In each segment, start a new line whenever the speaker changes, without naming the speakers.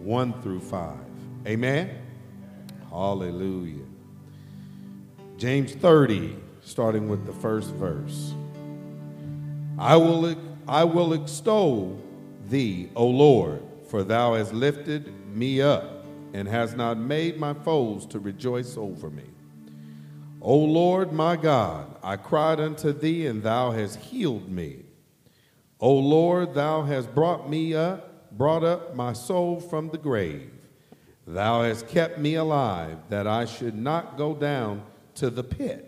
1 through 5. Amen? Hallelujah. James 30, starting with the first verse. I will, I will extol thee, O Lord, for thou hast lifted me up and hast not made my foes to rejoice over me. O Lord my God, I cried unto thee, and thou hast healed me. O Lord, thou hast brought me up, brought up my soul from the grave. Thou hast kept me alive, that I should not go down to the pit.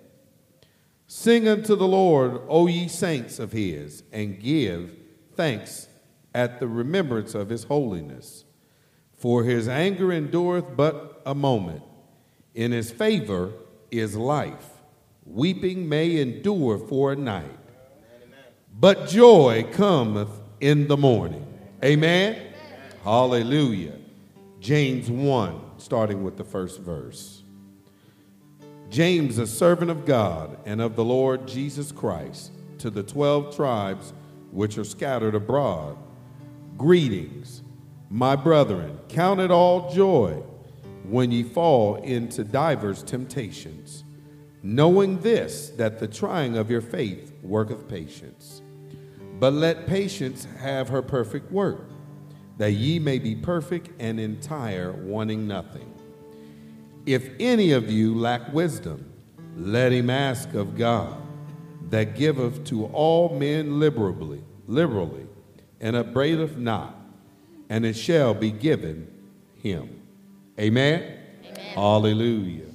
Sing unto the Lord, O ye saints of his, and give thanks at the remembrance of his holiness. For his anger endureth but a moment. In his favor is life. Weeping may endure for a night, but joy cometh in the morning. Amen? Hallelujah. James 1, starting with the first verse. James, a servant of God and of the Lord Jesus Christ, to the twelve tribes which are scattered abroad, greetings. My brethren, count it all joy when ye fall into divers temptations, knowing this, that the trying of your faith worketh patience. But let patience have her perfect work, that ye may be perfect and entire, wanting nothing. If any of you lack wisdom, let him ask of God, that giveth to all men liberally, liberally, and upbraideth not, and it shall be given him. Amen. Amen. Hallelujah.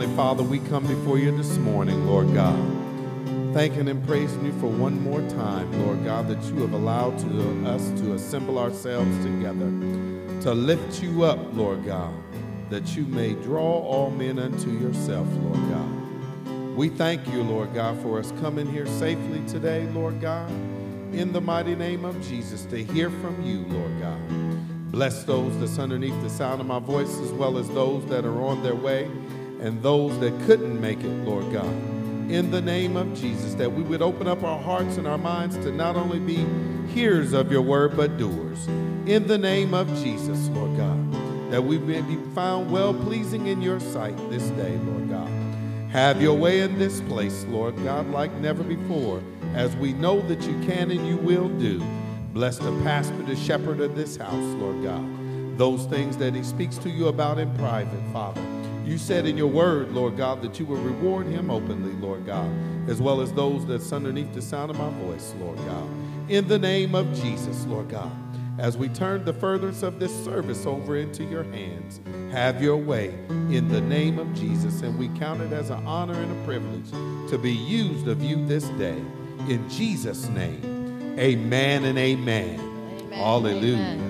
Heavenly Father, we come before you this morning, Lord God, thanking and praising you for one more time, Lord God, that you have allowed to us to assemble ourselves together, to lift you up, Lord God, that you may draw all men unto yourself, Lord God. We thank you, Lord God, for us coming here safely today, Lord God, in the mighty name of Jesus, to hear from you, Lord God. Bless those that's underneath the sound of my voice, as well as those that are on their way and those that couldn't make it, Lord God. In the name of Jesus, that we would open up our hearts and our minds to not only be hearers of your word, but doers. In the name of Jesus, Lord God, that we may be found well pleasing in your sight this day, Lord God. Have your way in this place, Lord God, like never before, as we know that you can and you will do. Bless the pastor, the shepherd of this house, Lord God. Those things that he speaks to you about in private, Father. You said in your word, Lord God, that you will reward him openly, Lord God, as well as those that's underneath the sound of my voice, Lord God. In the name of Jesus, Lord God, as we turn the furtherance of this service over into your hands, have your way in the name of Jesus. And we count it as an honor and a privilege to be used of you this day. In Jesus' name, amen and amen.
Amen.
Hallelujah.
Amen.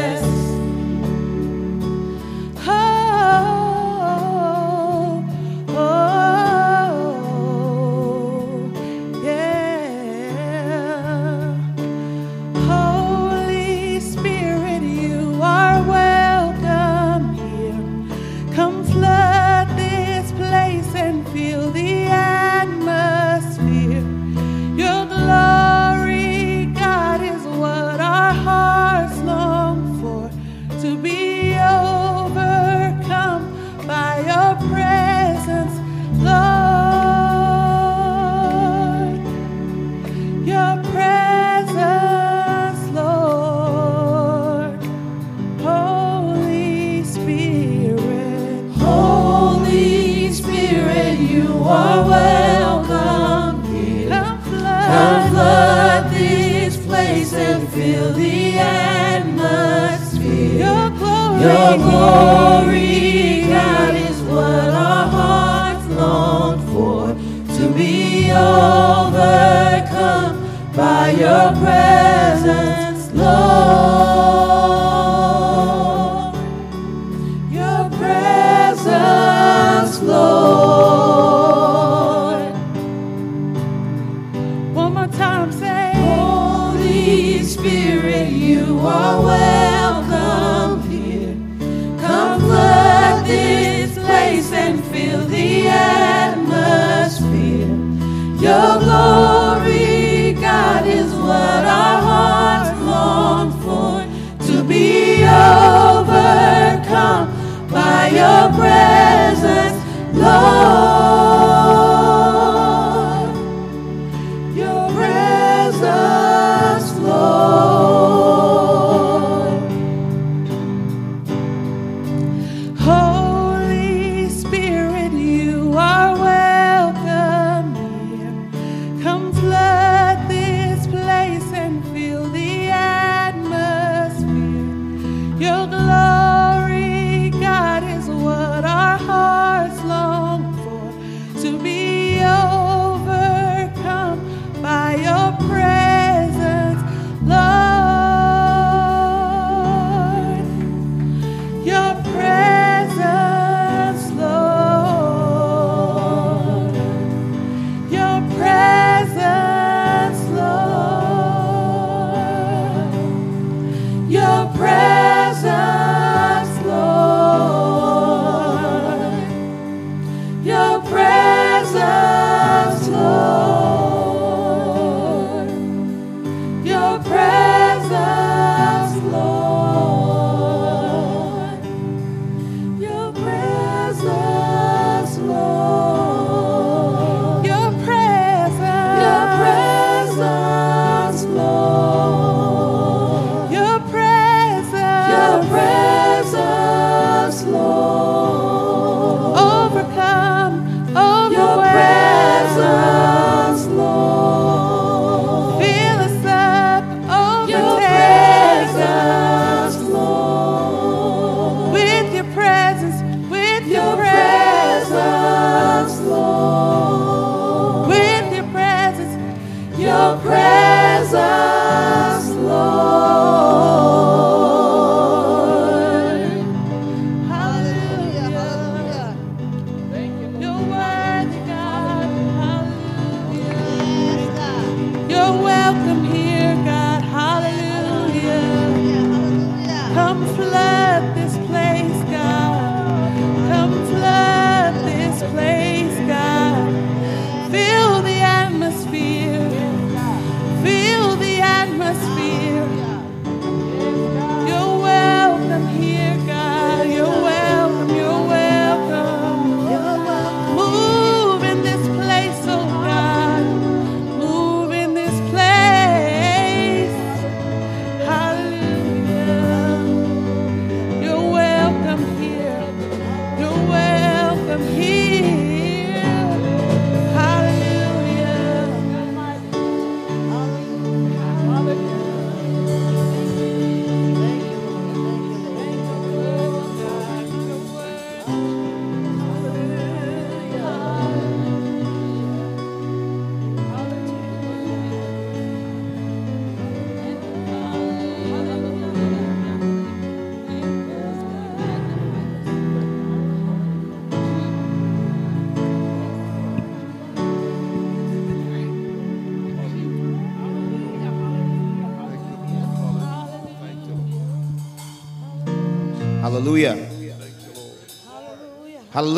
Be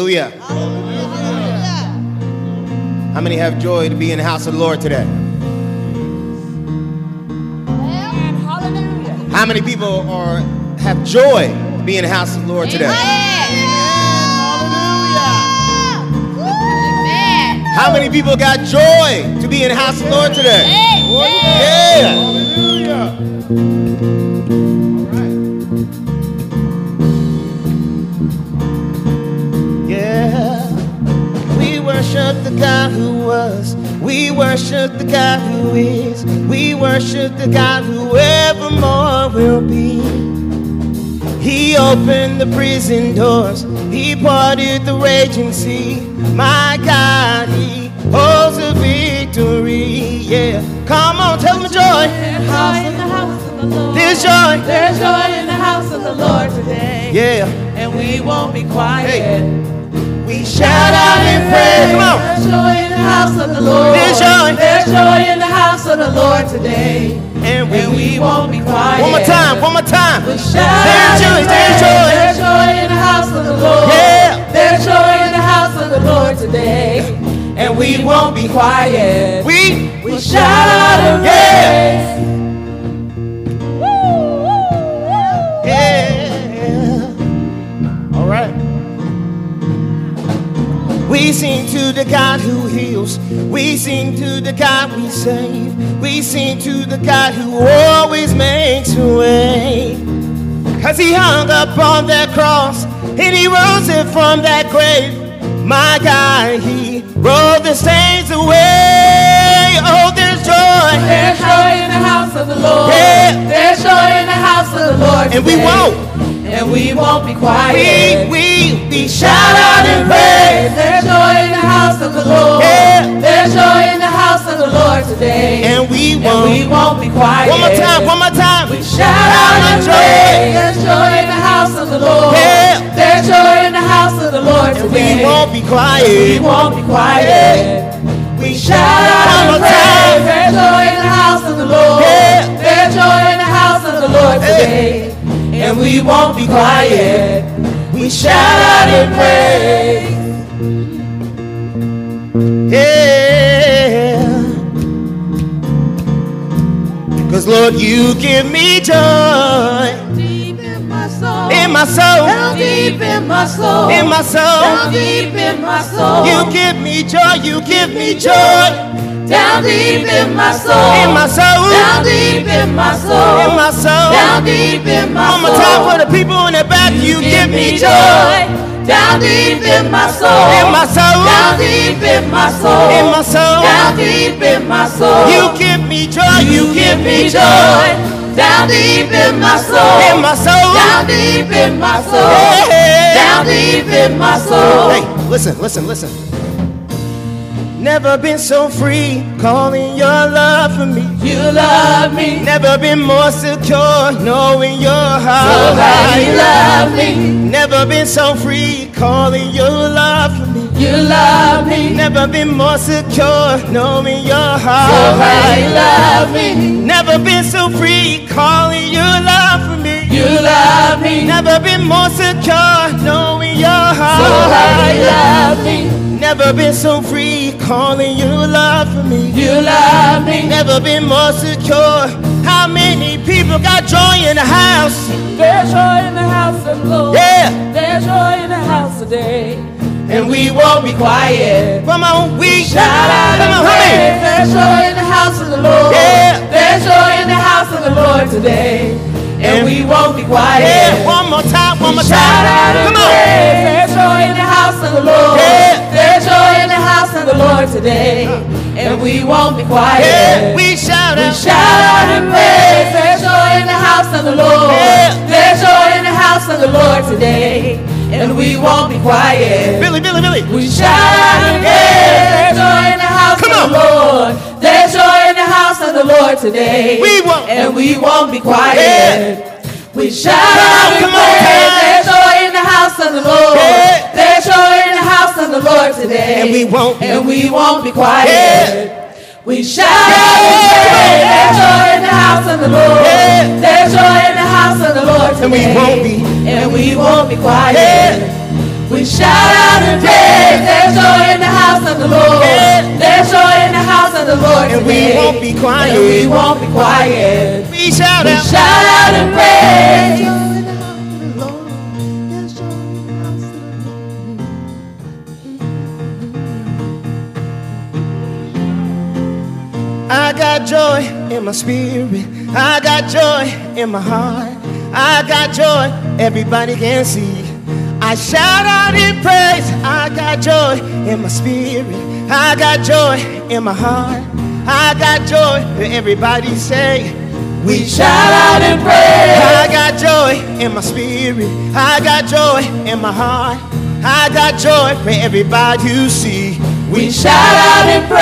Hallelujah. How many have joy to be in the house of the Lord today? Hallelujah. How many people are have joy to be in the house of the Lord today? Hallelujah. How many people got joy to be in the house of the Lord today? Yeah. Yeah. Worship the God who was. We worship the God who is. We worship the God who evermore will be. He opened the prison doors. He parted the raging sea. My God, He holds the victory. Yeah. Come on, tell them joy.
There's joy in the house of the Lord.
There's joy.
There's joy in the house of the Lord today.
Yeah.
And we won't be quiet.
Hey. We shout out and praise. Come on.
There's joy in the house of the Lord.
There's joy.
There's joy in the house of the Lord today.
And we,
And we won't be quiet.
one more time, one more time.
We shout
There's joy, there's joy.
There's joy in the house of the Lord.
Yeah.
There's joy in the house of the Lord today. And we won't be quiet.
We,
We shout out and
Yeah.
praise.
We sing to the God who heals. We sing to the God we save. We sing to the God who always makes a way. Cause he hung up on that cross and he rose it from that grave. My God, he rolled the stains away. Oh, there's joy.
There's joy in the house of the Lord.
Yeah.
There's joy in the house of the Lord.
And we won't.
And we won't be
We,
quiet.
we, we
Shout out and praise. There's joy in the house of the Lord.
Yeah.
There's joy in the house of the Lord today.
And we won't.
we won't be quiet.
One more time, one more time.
We shout out and
joy.
praise. There's joy in the house of the Lord.
Yeah.
There's joy in the house of the Lord
And
today.
we won't be quiet.
We won't be quiet.
We
Shout out and praise. There's joy in the house of the Lord.
Yeah.
There's joy in the house of the Lord today. And we won't be quiet. We shout out and praise.
Lord, you give me joy
Deep in my soul.
in my soul.
Down deep in my soul.
In my soul.
Down deep in my soul.
You give me joy, you give me joy
Down deep in my soul.
in my soul.
Down deep in my soul.
In my soul.
Down deep in my
One
soul.
more time for the people in the back. You give me joy
Down deep in my soul.
in my soul.
Down deep in my soul.
In my soul.
Down deep in my soul.
You give me joy, you give me joy
Down deep in my soul.
in my soul.
Down deep in my soul. Down deep in my soul.
Hey, listen, listen, listen. Never been so free, calling your love for me.
You love me.
Never been more secure, knowing your
So
heart.
that you love me.
Never been so free, calling your love for me.
You love me.
Never been more secure, knowing your
So that you love me.
Never been so free, calling your love for me.
You love
Never been more secure knowing your heart.
So how you love me.
Never been so free calling you love for me.
You love me.
Never been more secure. How many people got joy in the house?
There's joy in the house of the Lord.
Yeah.
There's joy in the house today. And we won't be quiet.
Come on, we
Shout out
Come
and
on,
praise. There's joy in the house of the Lord.
Yeah.
There's joy in the house of the Lord today. And we won't be quiet.
Yeah, one more time, one more
Shout out
time. Come on.
praise. There's joy in the house of the Lord.
Yeah.
There's joy in the house of the Lord today. And we won't be quiet.
Yeah, we shout
We
out.
shout out and praise. There's joy in the house of the Lord.
Yeah.
There's joy in the house of the Lord today. And we won't be quiet.
Billy, Billy, Billy.
We shout out and praise. There's joy in the house
Come
of
on.
the Lord. There's the house of the Lord today.
We won't-
And we won't be quiet.
Yeah.
We shout out and praise. There's joy in the house of the Lord.
Yeah.
There's joy in the house of the Lord today.
And we won't be-
And we won't be quiet.
Yeah.
We shout out and praise. There's joy in the house of the Lord.
Yeah.
There's joy in the house of the Lord today.
And we won't be-
And we won't be quiet.
Yeah.
We shout out and praise. There's joy in the house of the Lord. There's joy in the house of the Lord
And we won't be quiet.
And we won't be quiet.
We shout
We
out.
shout out and praise. The Lord. There's joy in the house of the Lord.
I got joy in my spirit. I got joy in my heart. I got joy everybody can see. I shout out in praise. I got joy in my spirit. I got joy in my heart. I got joy for everybody say.
We shout out in praise.
I got joy in my spirit. I got joy in my heart. I got joy for everybody to see.
We shout out in praise.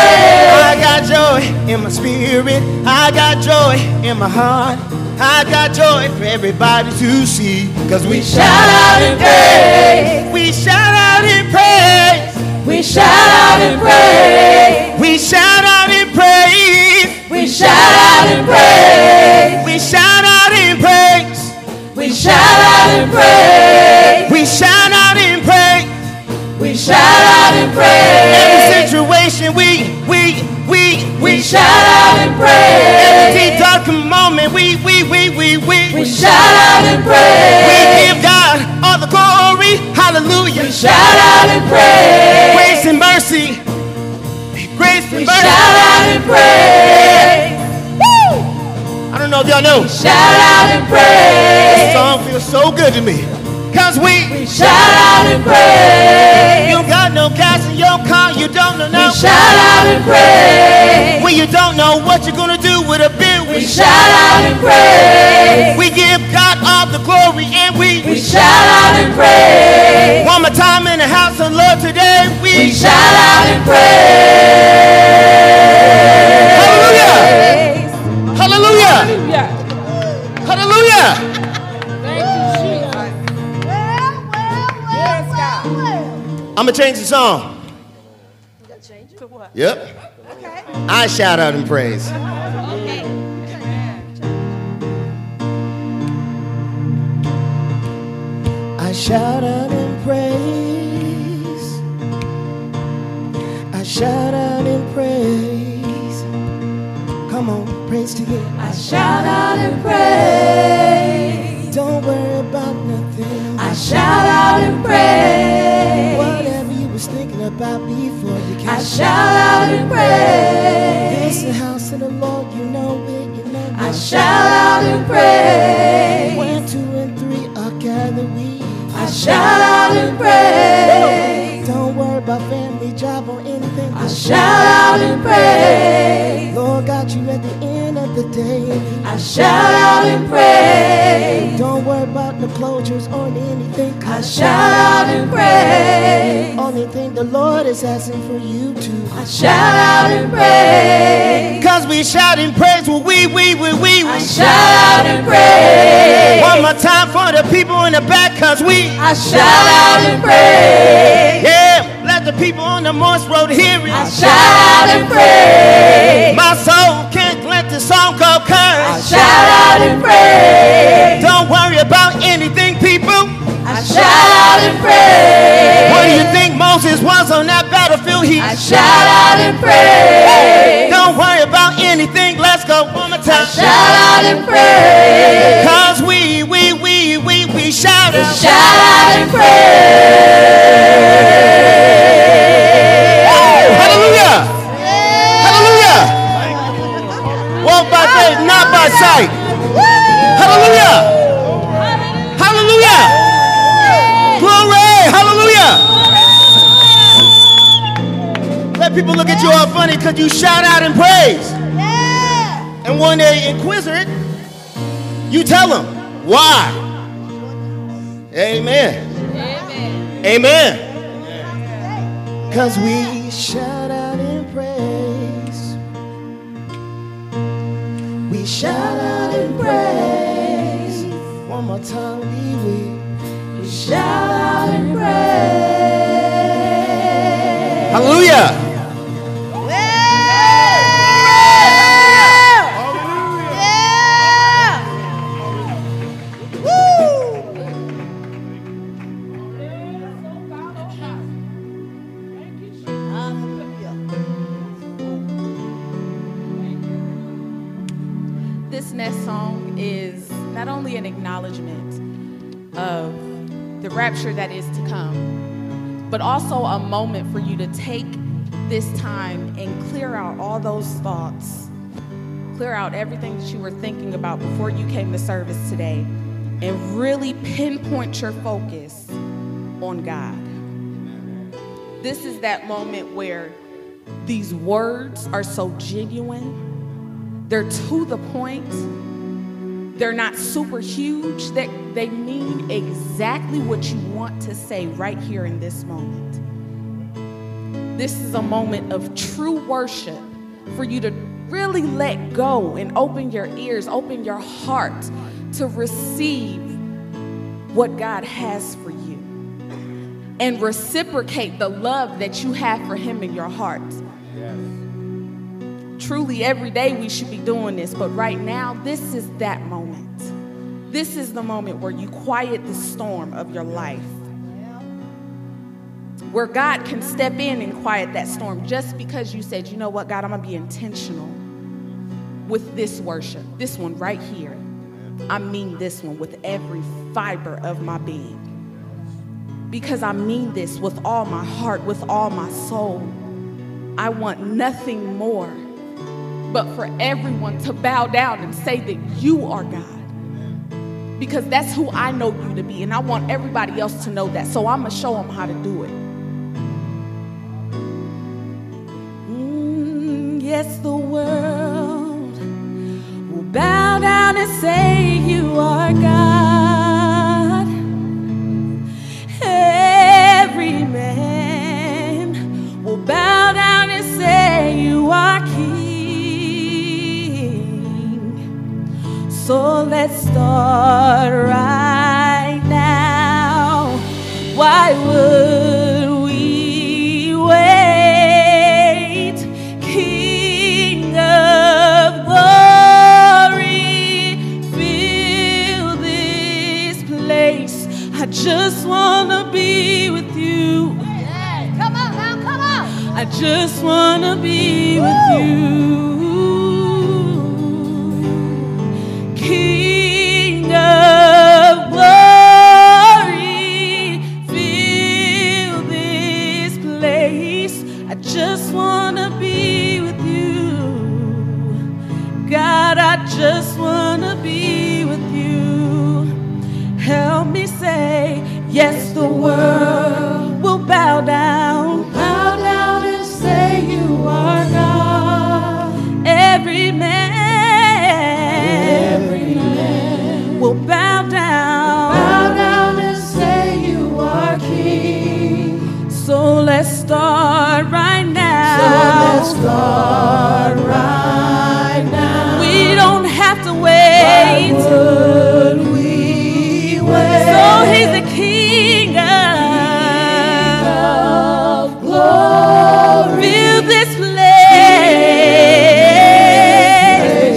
I got joy in my spirit. I got joy in my heart. I got joy for everybody to see. Cause we
shout out and praise.
We shout out in praise.
We shout out and praise.
We shout out in praise.
We shout out and praise.
We shout out in praise.
We shout out and praise.
We shout out in praise.
We shout out and
Every situation we, we, we,
We shout out and pray.
Every
praise.
dark moment we, we, we, we, we.
We shout out and
pray.
We
give God all the glory. Hallelujah.
We shout out and praise.
Grace and mercy. Grace and
We
mercy.
shout out and praise.
I don't know if y'all know.
Shout out and praise.
This song feels so good to me. Cause we,
We shout out and praise.
you got no gas in your. You don't know
We shout out and praise.
When you don't know what you're gonna do with a bill.
We
We,
shout out and praise.
we give God all the glory and we,
We shout out and praise.
one more time in the house of Lord today. We,
We shout out and praise.
Hallelujah.
Hallelujah.
Hallelujah.
Thank you, Jesus. Yes, God.
I'm gonna change the song. Yep. I shout out in praise. I shout out in praise. I shout out in praise. Come on, praise together.
I shout out in praise.
Don't worry about nothing.
I shout out in praise.
Whatever you was thinking about before you came.
I shout out and
This
praise.
the house of the Lord, you know it, you know it.
I shout out and praise.
When two and three are gathered, we.
I shout out and praise.
Don't worry about family, job, or anything.
I shout out and praise.
Lord got you at the end of the day.
I shout out and praise.
Don't worry about the closures or anything.
I shout out and praise.
Only thing the Lord is asking for you to.
I shout out and praise.
Cause we shout and praise, well, we, we, we, we,
I
we.
shout out and praise.
One more time for the people in the back, cause we.
I shout out and praise.
Yeah, let the people on the Morse Road hear it.
I shout out and praise.
My soul can't let the song go curse.
I shout out and praise.
Don't worry about anything, people.
I shout out and praise. What do you
think Moses was on that battlefield? He I
shout out and praise.
Don't worry about anything. Let's go one more time.
I shout out and praise.
Cause we, we, we, we we shout out.
Shout out and praise.
Hallelujah. Hallelujah. Walk by faith, not by sight. Hallelujah. Hallelujah. Glory. Hallelujah. Let people look at you all funny because you shout out and praise. Yeah. And when they inquisitive, you tell them why. Amen. Amen. Because we shout out in praise. We shout out in praise. One more time, we.
We shout out in praise.
Hallelujah.
Of the rapture that is to come, but also a moment for you to take this time and clear out all those thoughts, clear out everything that you were thinking about before you came to service today, and really pinpoint your focus on God. This is that moment where these words are so genuine they're to the point. They're not super huge. They, they mean exactly what you want to say right here in this moment. This is a moment of true worship for you to really let go and open your ears, open your heart to receive what God has for you and reciprocate the love that you have for Him in your heart truly every day we should be doing this, but right now, this is that moment. This is the moment where you quiet the storm of your life. Where God can step in and quiet that storm just because you said, you know what, God, I'm gonna be intentional with this worship, this one right here. I mean this one with every fiber of my being. Because I mean this with all my heart, with all my soul. I want nothing more but for everyone to bow down and say that you are God. Because that's who I know you to be, and I want everybody else to know that. So I'm gonna show them how to do it. Mm, yes, the world will bow down and say you are God. So let's start right now. Why would we wait? King of glory, fill this place. I just wanna be with you.
Come on now, come on.
I just wanna be with you. Right now. We don't have to
Why would we wait?
So he's the king of
of glory.
Fill this place.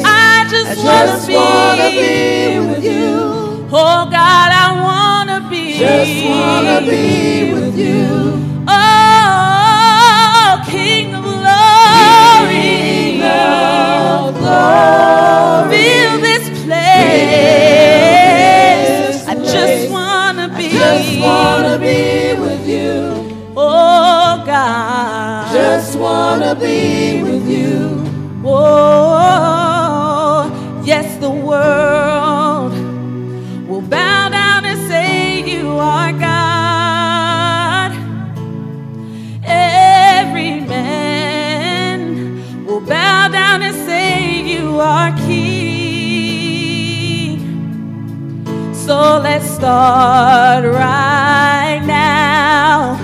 I just, wanna,
just
be,
with you.
Oh God, I wanna be.
Just wanna be with you.
our King.
So let's start right now.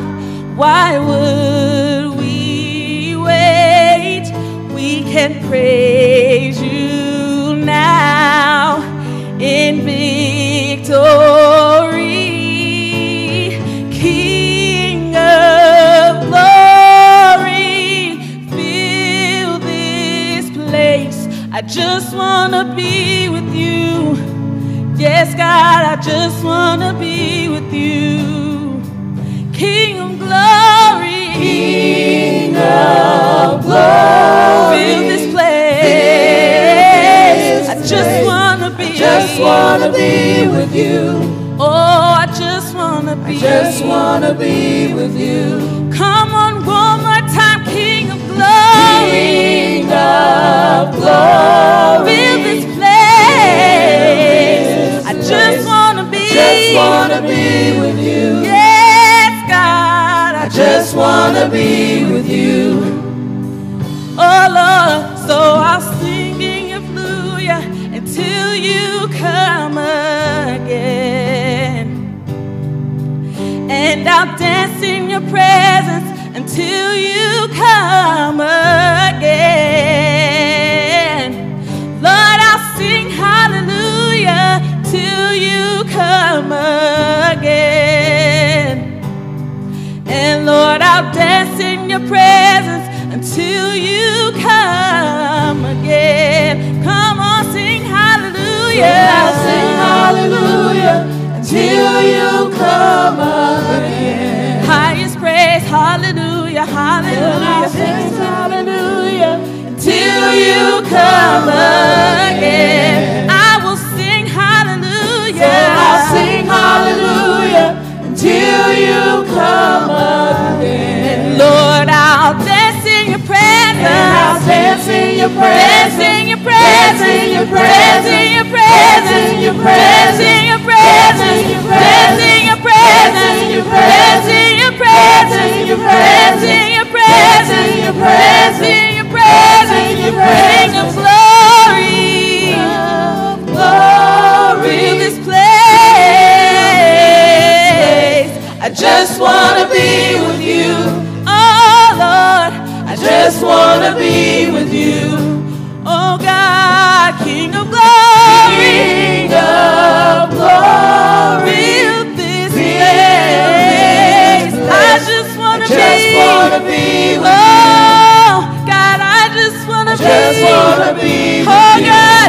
Why would we wait? We can praise you. To be with you. Yes, God, I just want to be with you. King of glory. King of glory. Fill this place. I just want to be.
Just wanna be with you.
Oh, I just want to be.
Just wanna be with you.
Come on, one more time, King of glory.
King of glory.
Just
wanna be with you.
Yes, God. I
just wanna be with you.
Oh Lord, so I'll sing in your hallelujah until you come again. And I'll dance in your presence until you come again. Until you come again. Highest praise, hallelujah, hallelujah.
sing hallelujah
Till you come again. Your presence.
in your presence,
in your
dance in your
presence,
in your
dance in your presence,
in your
dance in your presence,
in your
dance in your presence,
in your
dance in your presence,
in your
dance in your presence,
in your
King of
presence.
glory,
Glory.
fill this place. I
Just wanna be with you. Just wanna be with you.
Oh God, King of glory,
King of glory.
this place. Oh I just wanna
Just be. wanna be with
oh God, I
just wanna be.
Just wanna be
with
oh. God,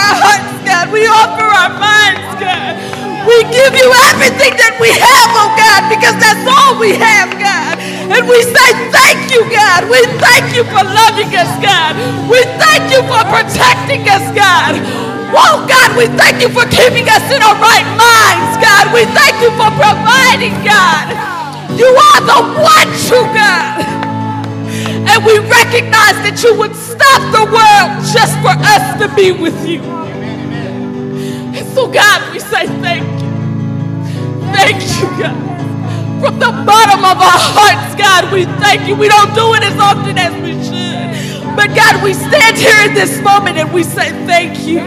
our hearts, God, we offer our minds, God. We give you everything that we have, oh God, because that's all we have, God. And we say thank you, God. We thank you for loving us, God. We thank you for protecting us, God. Oh God, we thank you for keeping us in our right minds, God. We thank you for providing, God. You are the one true God. And we recognize that you would stop the world just for us to be with you. And so, God, we say thank you. Thank you, God. From the bottom of our hearts, God, we thank you. We don't do it as often as we should. But, God, we stand here in this moment and we say thank you.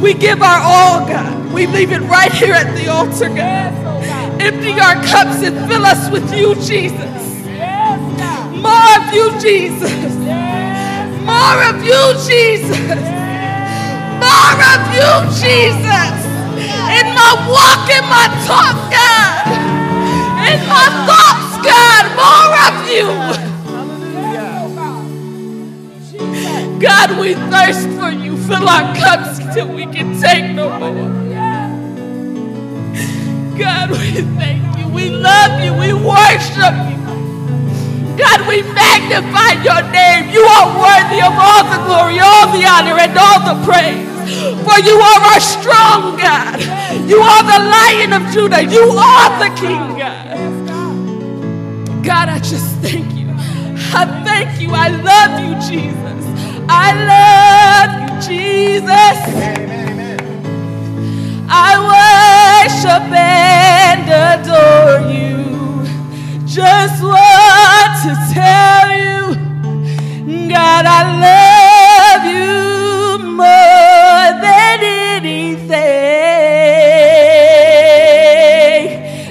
We give our all, God. We leave it right here at the altar, God. Empty our cups and fill us with you, Jesus. Of you, Jesus. More of you, Jesus. More of you, Jesus. In my walk, in my talk, God. In my thoughts, God. More of you. God, we thirst for you. Fill our cups till we can take no more. God, we thank you. We love you. We worship you. God, we magnify your name. You are worthy of all the glory, all the honor, and all the praise. For you are our strong God. You are the lion of Judah. You are the king, God. God, I just thank you. I thank you. I love you, Jesus. I love you, Jesus. I worship and adore you. Just want to tell you, God, I love you more than anything.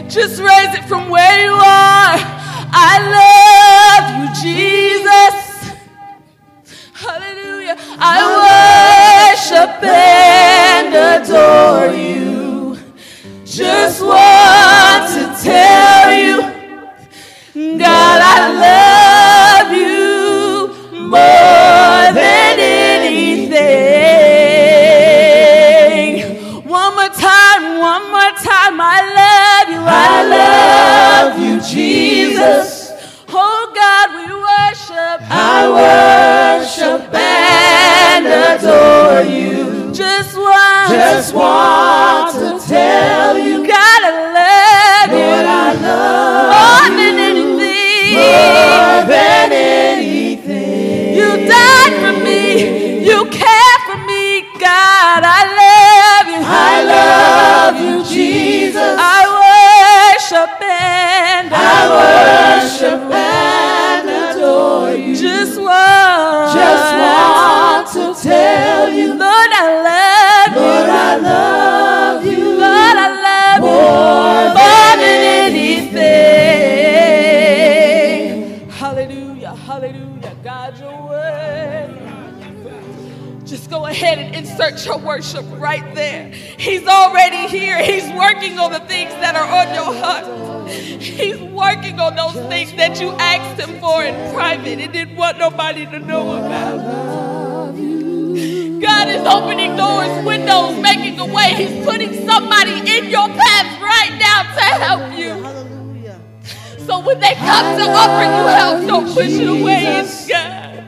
Just raise it from where you are. I love you, Jesus. Hallelujah. I worship and adore you. Just want Jesus. I worship and I worship and adore you. Just want, just want to tell you, Lord, I love you. Lord, I love you. Lord, I love you more than anything. Hallelujah, hallelujah. God, your word. Just go ahead and insert your worship right there. He's already here. He's working on the things that are on your heart. He's working on those things that you asked him for in private and didn't want nobody to know about. God is opening doors, windows, making a way. He's putting somebody in your path right now to help you. So when they come to offer you help, don't push it away. It's God.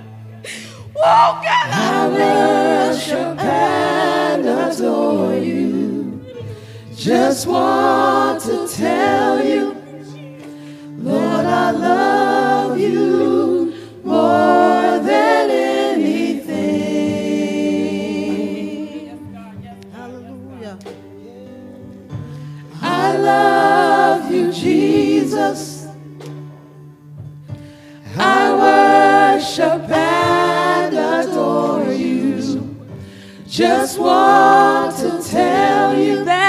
Oh, God.
I worship adore you. Just want to tell you, Lord, I love you more than anything.
Hallelujah.
I love you, Jesus. I worship and adore you. Just want to tell you
That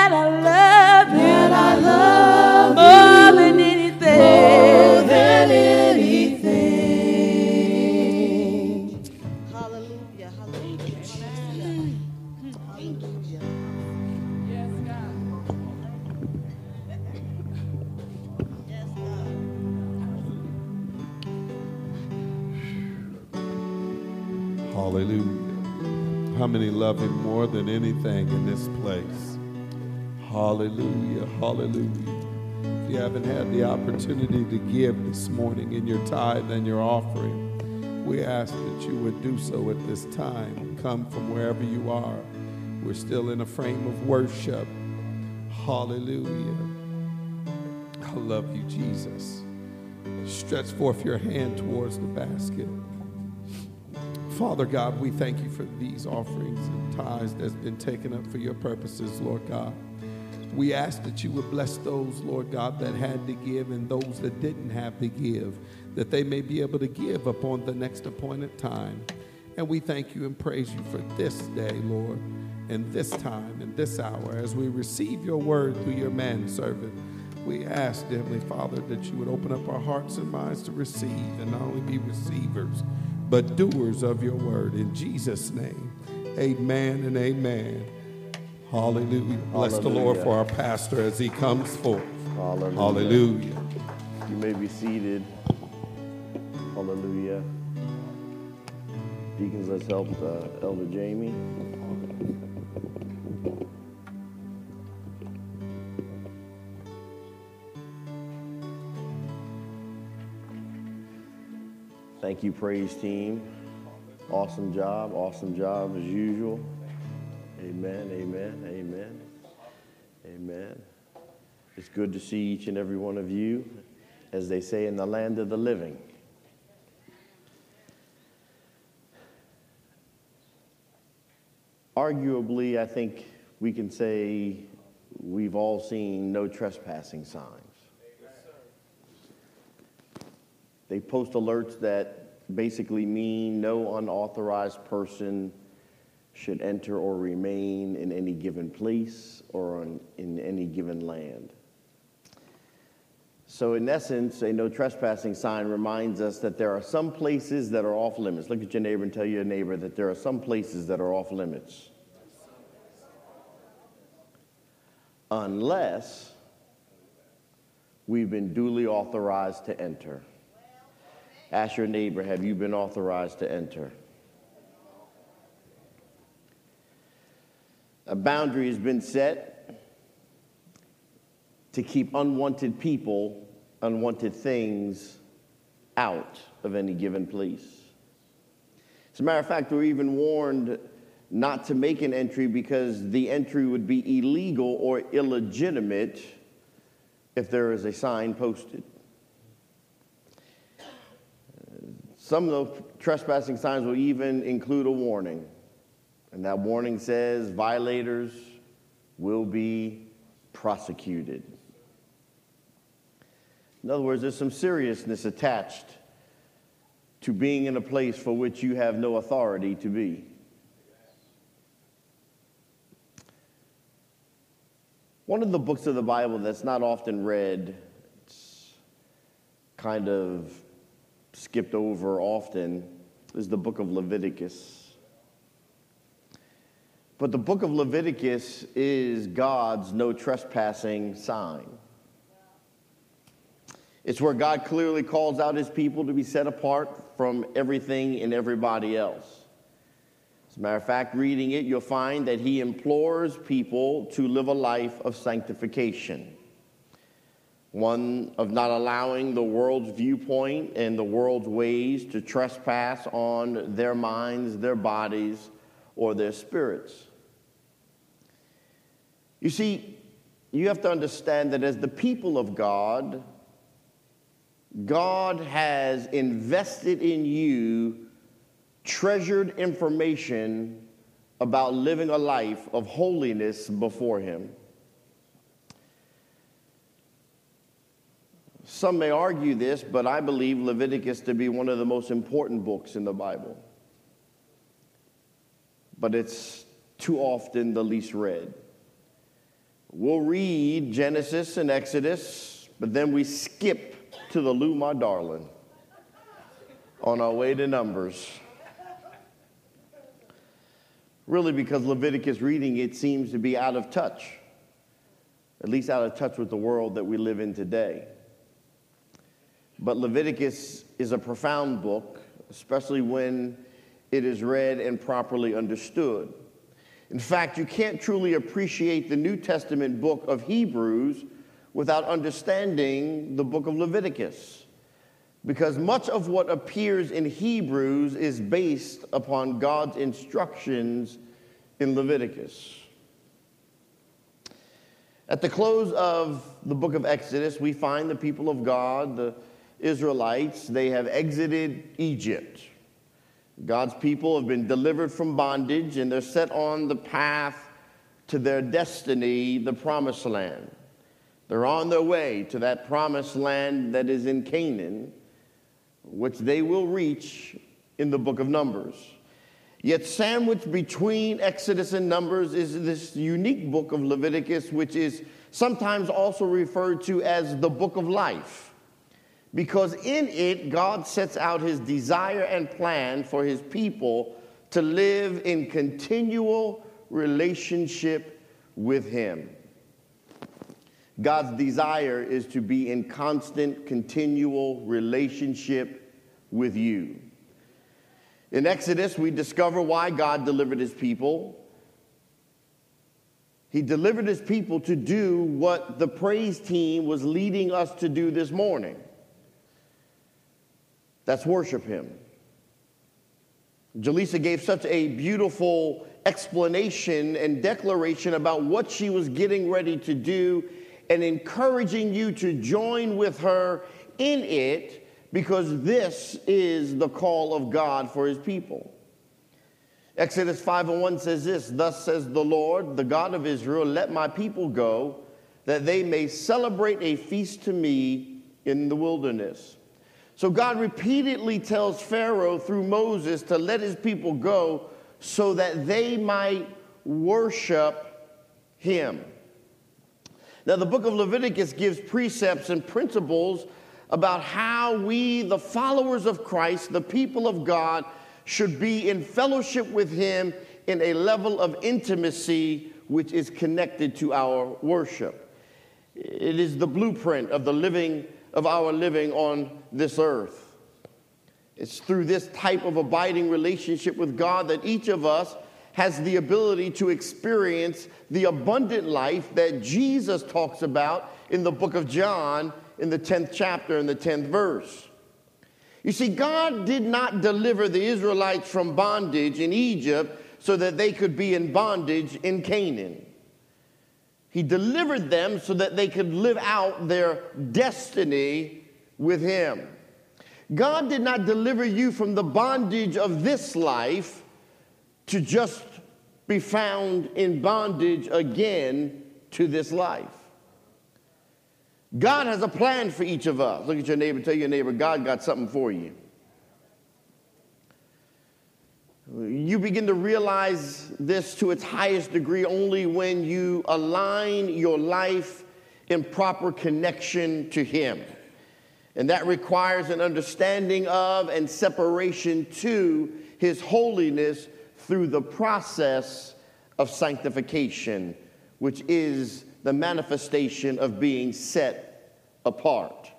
many love him more than anything in this place? Hallelujah. Hallelujah. If you haven't had the opportunity to give this morning in your tithe and your offering, we ask that you would do so at this time. Come from wherever you are. We're still in a frame of worship. Hallelujah. I love you, Jesus. Stretch forth your hand towards the basket. Father God, we thank you for these offerings and tithes that's been taken up for your purposes, Lord God. We ask that you would bless those, Lord God, that had to give and those that didn't have to give, that they may be able to give upon the next appointed time. And we thank you and praise you for this day, Lord, and this time and this hour as we receive your word through your manservant. We ask, Heavenly Father, that you would open up our hearts and minds to receive and not only be receivers, but doers of your word. In Jesus' name, amen and amen. Hallelujah. Bless the Lord for our pastor as he comes forth.
Hallelujah.
Hallelujah.
You may be seated. Hallelujah. Deacons, let's help uh, Elder Jamie. Thank you, praise team. Awesome job, awesome job as usual. Amen, amen, amen, amen. It's good to see each and every one of you, as they say, in the land of the living. Arguably, I think we can say we've all seen no trespassing signs. They post alerts that basically mean no unauthorized person should enter or remain in any given place or on, in any given land. So, in essence, a no trespassing sign reminds us that there are some places that are off limits. Look at your neighbor and tell your neighbor that there are some places that are off limits. Unless we've been duly authorized to enter. Ask your neighbor, have you been authorized to enter? A boundary has been set to keep unwanted people, unwanted things out of any given place. As a matter of fact, we're even warned not to make an entry because the entry would be illegal or illegitimate if there is a sign posted. Some of the trespassing signs will even include a warning. And that warning says violators will be prosecuted. In other words, there's some seriousness attached to being in a place for which you have no authority to be. One of the books of the Bible that's not often read, it's kind of skipped over often is the book of Leviticus. But the book of Leviticus is God's no trespassing sign. It's where God clearly calls out his people to be set apart from everything and everybody else. As a matter of fact, reading it, you'll find that he implores people to live a life of sanctification one of not allowing the world's viewpoint and the world's ways to trespass on their minds, their bodies, or their spirits. You see, you have to understand that as the people of God, God has invested in you treasured information about living a life of holiness before Him. Some may argue this, but I believe Leviticus to be one of the most important books in the Bible. But it's too often the least read. We'll read Genesis and Exodus, but then we skip to the Lou, my darling, on our way to Numbers. Really, because Leviticus reading it seems to be out of touch, at least out of touch with the world that we live in today. But Leviticus is a profound book, especially when it is read and properly understood. In fact, you can't truly appreciate the New Testament book of Hebrews without understanding the book of Leviticus. Because much of what appears in Hebrews is based upon God's instructions in Leviticus. At the close of the book of Exodus, we find the people of God, the Israelites, they have exited Egypt. God's people have been delivered from bondage and they're set on the path to their destiny, the promised land. They're on their way to that promised land that is in Canaan, which they will reach in the book of Numbers. Yet, sandwiched between Exodus and Numbers is this unique book of Leviticus, which is sometimes also referred to as the book of life because in it, God sets out his desire and plan for his people to live in continual relationship with him. God's desire is to be in constant, continual relationship with you. In Exodus, we discover why God delivered his people. He delivered his people to do what the praise team was leading us to do this morning that's worship Him. Jaleesa gave such a beautiful explanation and declaration about what she was getting ready to do and encouraging you to join with her in it because this is the call of God for his people. Exodus 5 and 1 says this Thus says the Lord, the God of Israel, let my people go, that they may celebrate a feast to me in the wilderness. So God repeatedly tells Pharaoh through Moses to let his people go so that they might worship him. Now, the book of Leviticus gives precepts and principles about how we, the followers of Christ, the people of God, should be in fellowship with him in a level of intimacy which is connected to our worship. It is the blueprint of the living of our living on this earth. It's through this type of abiding relationship with God that each of us has the ability to experience the abundant life that Jesus talks about in the book of John in the 10th chapter and the 10th verse. You see, God did not deliver the Israelites from bondage in Egypt so that they could be in bondage in Canaan. He delivered them so that they could live out their destiny with Him. God did not deliver you from the bondage of this life to just be found in bondage again to this life. God has a plan for each of us. Look at your neighbor, tell your neighbor, God got something for you. You begin to realize this to its highest degree only when you align your life in proper connection to Him. And that requires an understanding of and separation to his holiness through the process of sanctification, which is the manifestation of being set apart.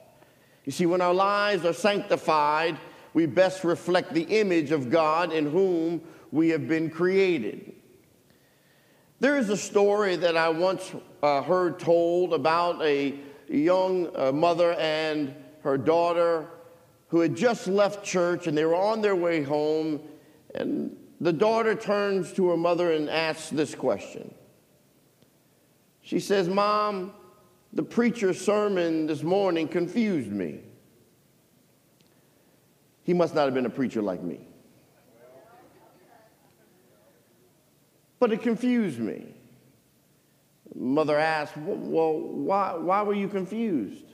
You see, when our lives are sanctified, we best reflect the image of God in whom we have been created. There is a story that I once uh, heard told about a young uh, mother and her daughter who had just left church and they were on their way home. And the daughter turns to her mother and asks this question. She says, Mom, the preacher's sermon this morning confused me. He must not have been a preacher like me. But it confused me. Mother asked, Well, why, why were you confused?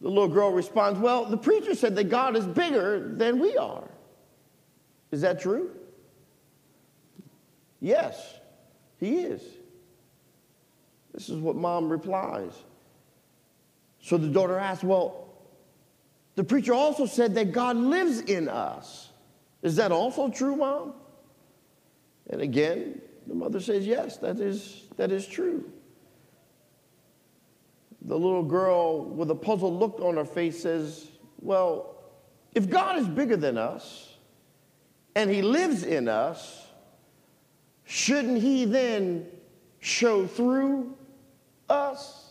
The little girl responds, Well, the preacher said that God is bigger than we are. Is that true? Yes, he is. This is what mom replies. So the daughter asks, Well, the preacher also said that God lives in us. Is that also true, mom? And again, the mother says, Yes, that is, that is true. The little girl with a puzzled look on her face says, Well, if God is bigger than us and He lives in us, shouldn't He then show through us?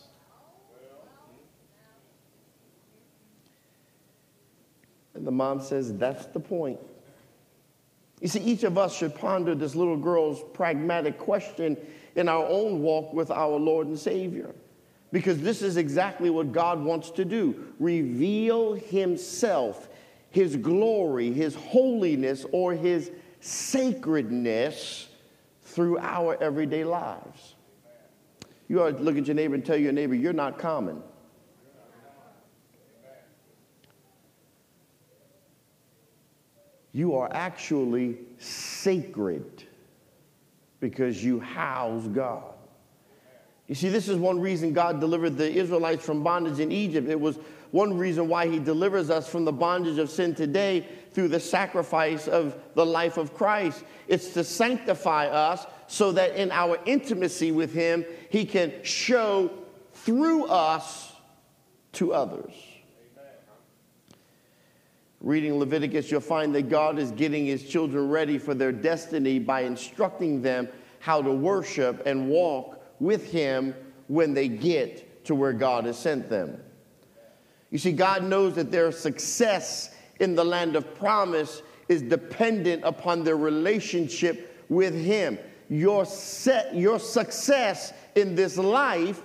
And the mom says, That's the point. You see, each of us should ponder this little girl's pragmatic question in our own walk with our Lord and Savior. Because this is exactly what God wants to do reveal Himself, His glory, His holiness, or His sacredness through our everyday lives. You ought to look at your neighbor and tell your neighbor, You're not common. You are actually sacred because you house God. You see, this is one reason God delivered the Israelites from bondage in Egypt. It was one reason why He delivers us from the bondage of sin today through the sacrifice of the life of Christ. It's to sanctify us so that in our intimacy with Him, He can show through us to others. Reading Leviticus, you'll find that God is getting His children ready for their destiny by instructing them how to worship and walk with him when they get to where God has sent them. You see, God knows that their success in the land of promise is dependent upon their relationship with Him. Your, set, your success in this life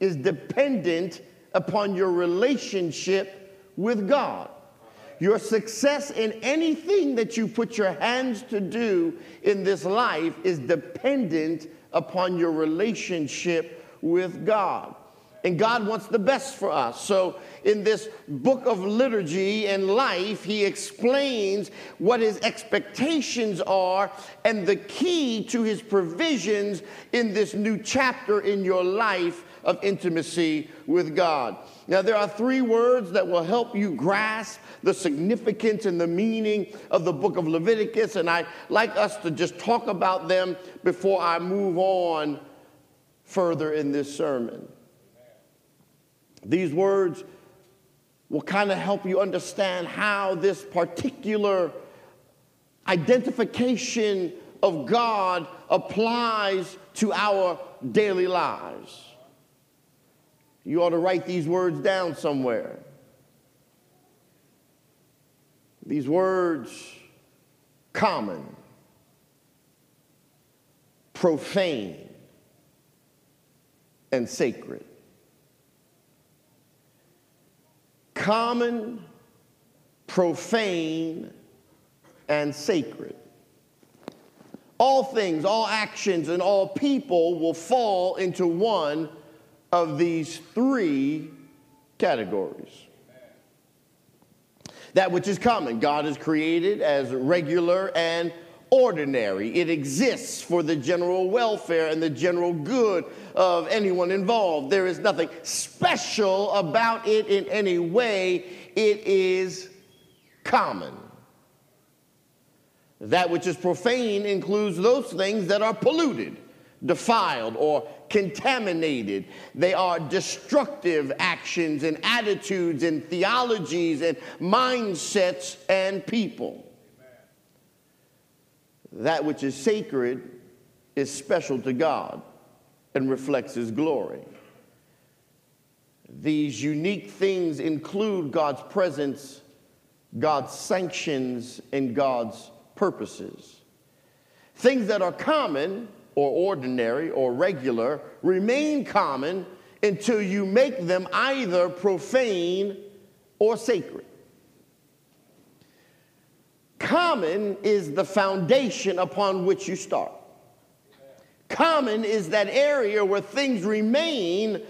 is dependent upon your relationship with God. Your success in anything that you put your hands to do in this life is dependent upon your relationship with God. And God wants the best for us. So, in this book of liturgy and life, he explains what his expectations are and the key to his provisions in this new chapter in your life of intimacy with God. Now, there are three words that will help you grasp the significance and the meaning of the book of Leviticus, and I'd like us to just talk about them before I move on further in this sermon. These words will kind of help you understand how this particular identification of God applies to our daily lives. You ought to write these words down somewhere. These words common, profane, and sacred. Common, profane, and sacred. All things, all actions, and all people will fall into one of these three categories. That which is common, God is created as regular and ordinary. It exists for the general welfare and the general good of anyone involved. There is nothing special about it in any way. It is common. That which is profane includes those things that are polluted, defiled, or contaminated. They are destructive actions and attitudes and theologies and mindsets and people. That which is sacred is special to God and reflects His glory. These unique things include God's presence, God's sanctions, and God's purposes. Things that are common or ordinary or regular remain common until you make them either profane or sacred. Common is the foundation upon which you start. Common is that area where things remain,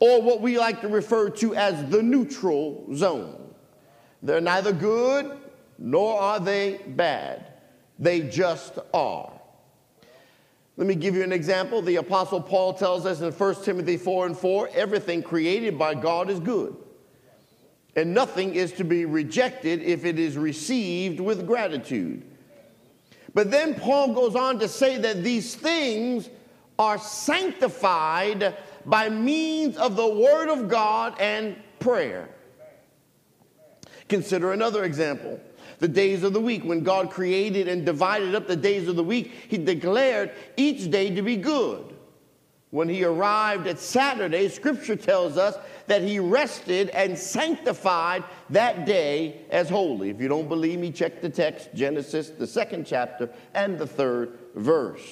or what we like to refer to as the neutral zone. They're neither good nor are they bad, they just are. Let me give you an example. The Apostle Paul tells us in 1 Timothy 4 and 4 everything created by God is good, and nothing is to be rejected if it is received with gratitude. But then Paul goes on to say that these things are sanctified by means of the Word of God and prayer. Consider another example the days of the week. When God created and divided up the days of the week, He declared each day to be good. When He arrived at Saturday, Scripture tells us that He rested and sanctified that day as holy. If you don't believe me, check the text Genesis, the second chapter, and the third verse.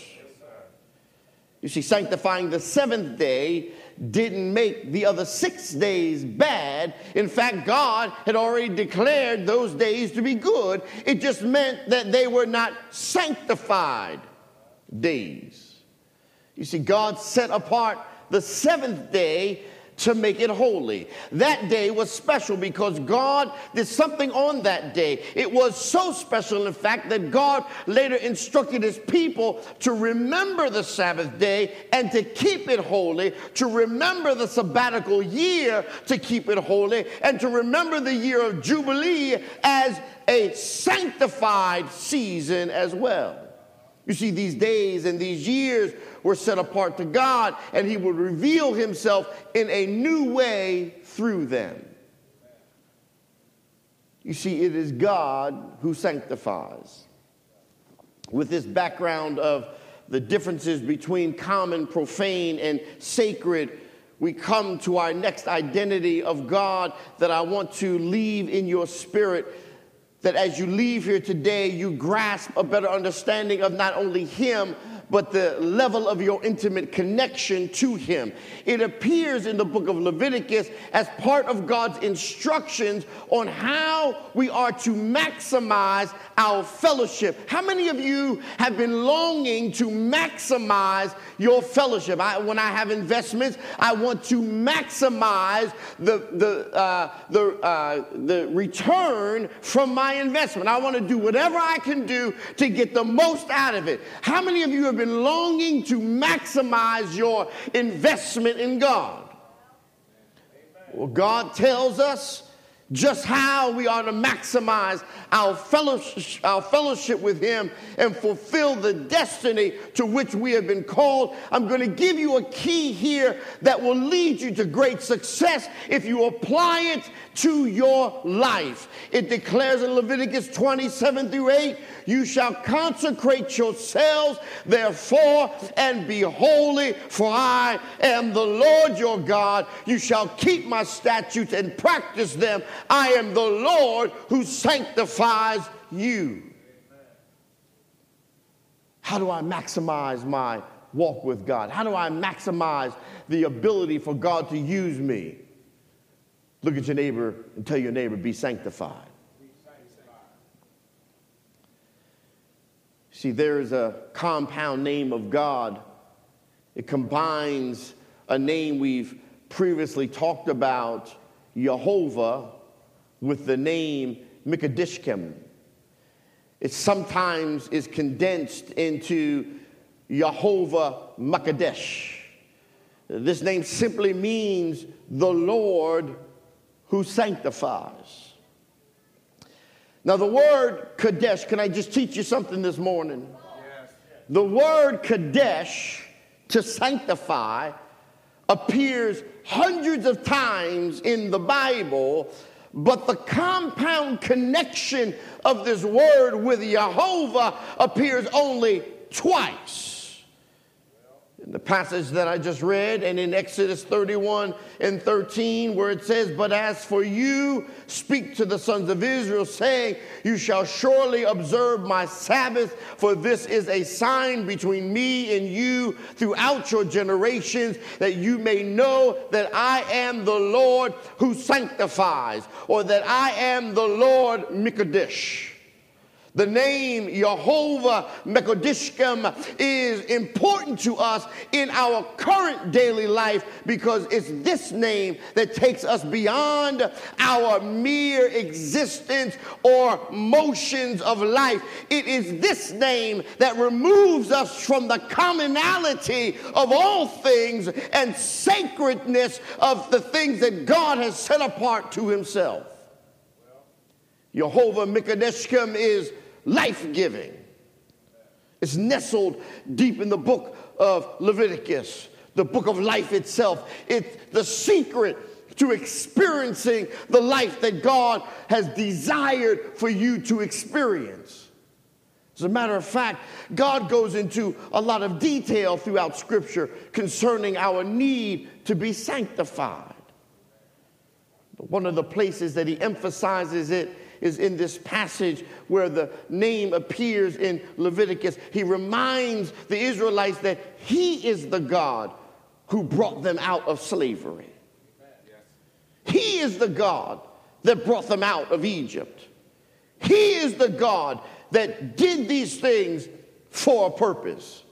You see, sanctifying the seventh day didn't make the other six days bad. In fact, God had already declared those days to be good. It just meant that they were not sanctified days. You see, God set apart the seventh day to make it holy. That day was special because God did something on that day. It was so special, in fact, that God later instructed his people to remember the Sabbath day and to keep it holy, to remember the sabbatical year to keep it holy, and to remember the year of Jubilee as a sanctified season as well. You see, these days and these years were set apart to God, and He would reveal Himself in a new way through them. You see, it is God who sanctifies. With this background of the differences between common, profane, and sacred, we come to our next identity of God that I want to leave in your spirit that as you leave here today, you grasp a better understanding of not only Him, but the level of your intimate connection to Him. It appears in the book of Leviticus as part of God's instructions on how we are to maximize our fellowship. How many of you have been longing to maximize your fellowship? I, when I have investments, I want to maximize the, the, uh, the, uh, the return from my investment. I want to do whatever I can do to get the most out of it. How many of you have been longing to maximize your investment in God. Well, God tells us just how we are to maximize our fellowship, our fellowship with Him and fulfill the destiny to which we have been called. I'm going to give you a key here that will lead you to great success if you apply it to your life. It declares in Leviticus 27 through 8 you shall consecrate yourselves, therefore, and be holy, for I am the Lord your God. You shall keep my statutes and practice them. I am the Lord who sanctifies you. How do I maximize my walk with God? How do I maximize the ability for God to use me? Look at your neighbor and tell your neighbor, be sanctified. See, there is a compound name of God. It combines a name we've previously talked about, Jehovah, with the name Mikadishkem. it sometimes is condensed into Jehovah Makadesh. This name simply means the Lord who sanctifies. Now, the word Kadesh, can I just teach you something this morning? The word Kadesh, to sanctify, appears hundreds of times in the Bible, but the compound connection of this word with Jehovah appears only twice the passage that I just read, and in Exodus 31 and 13, where it says, But as for you, speak to the sons of Israel, saying, You shall surely observe my Sabbath, for this is a sign between me and you throughout your generations, that you may know that I am the Lord who sanctifies, or that I am the Lord Mikadesh. The name Jehovah Mekodishkem is important to us in our current daily life because it's this name that takes us beyond our mere existence or motions of life. It is this name that removes us from the commonality of all things and sacredness of the things that God has set apart to himself. Jehovah Mikadesh is life giving. It's nestled deep in the book of Leviticus, the book of life itself. It's the secret to experiencing the life that God has desired for you to experience. As a matter of fact, God goes into a lot of detail throughout Scripture concerning our need to be sanctified. One of the places that He emphasizes it is in this passage where the name appears in Leviticus. He reminds the Israelites that He is the God who brought them out of slavery. He is the God that brought them out of Egypt. He is the God that did these things for a purpose.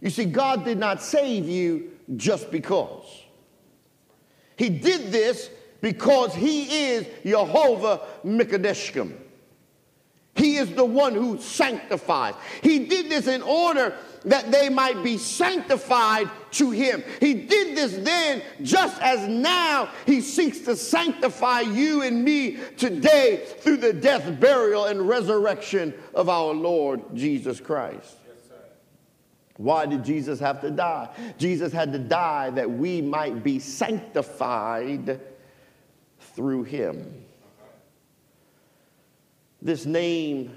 You see, God did not save you just because. He did this because he is Jehovah Mikadeshkim. He is the one who sanctifies. He did this in order that they might be sanctified to him. He did this then, just as now he seeks to sanctify you and me today through the death, burial, and resurrection of our Lord Jesus Christ. Why did Jesus have to die? Jesus had to die that we might be sanctified through him. This name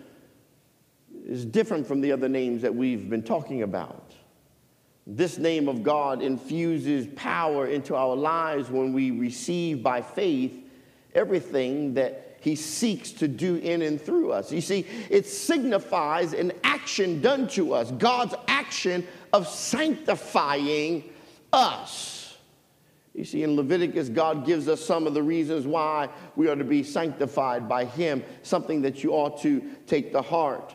is different from the other names that we've been talking about. This name of God infuses power into our lives when we receive by faith everything that he seeks to do in and through us. You see, it signifies an action done to us, God's action of sanctifying us. You see, in Leviticus, God gives us some of the reasons why we are to be sanctified by Him, something that you ought to take to heart.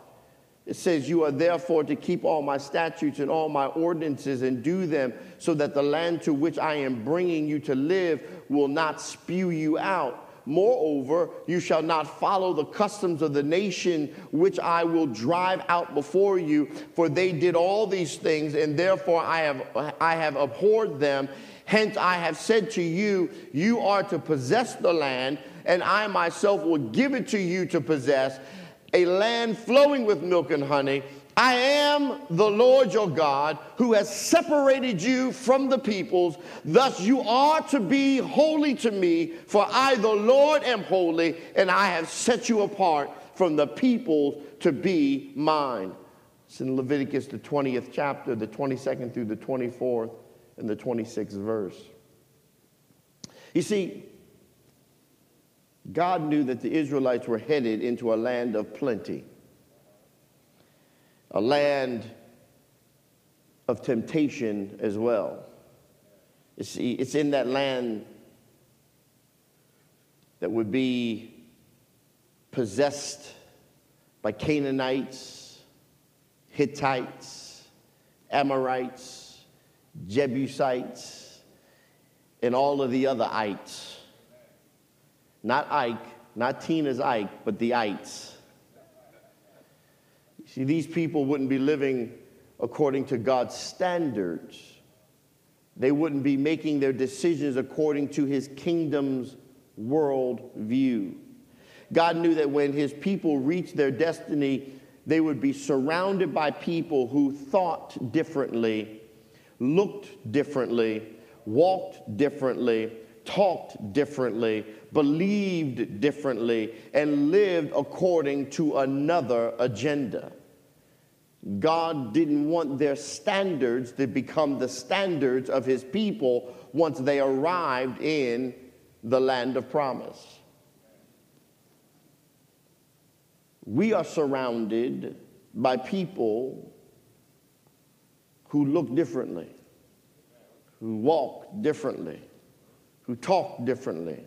It says, You are therefore to keep all my statutes and all my ordinances and do them, so that the land to which I am bringing you to live will not spew you out. Moreover, you shall not follow the customs of the nation which I will drive out before you, for they did all these things, and therefore I have, I have abhorred them Hence, I have said to you, you are to possess the land, and I myself will give it to you to possess a land flowing with milk and honey. I am the Lord your God who has separated you from the peoples. Thus you are to be holy to me, for I, the Lord, am holy, and I have set you apart from the peoples to be mine. It's in Leviticus, the 20th chapter, the 22nd through the 24th in the 26th verse. You see, God knew that the Israelites were headed into a land of plenty, a land of temptation as well. You see, it's in that land that would be possessed by Canaanites, Hittites, Amorites, Jebusites, and all of the other ites. Not Ike, not Tina's Ike, but the ites. See, these people wouldn't be living according to God's standards. They wouldn't be making their decisions according to his kingdom's world view. God knew that when his people reached their destiny, they would be surrounded by people who thought differently, looked differently, walked differently, talked differently, believed differently, and lived according to another agenda. God didn't want their standards to become the standards of his people once they arrived in the land of promise. We are surrounded by people who look differently, who walk differently, who talk differently,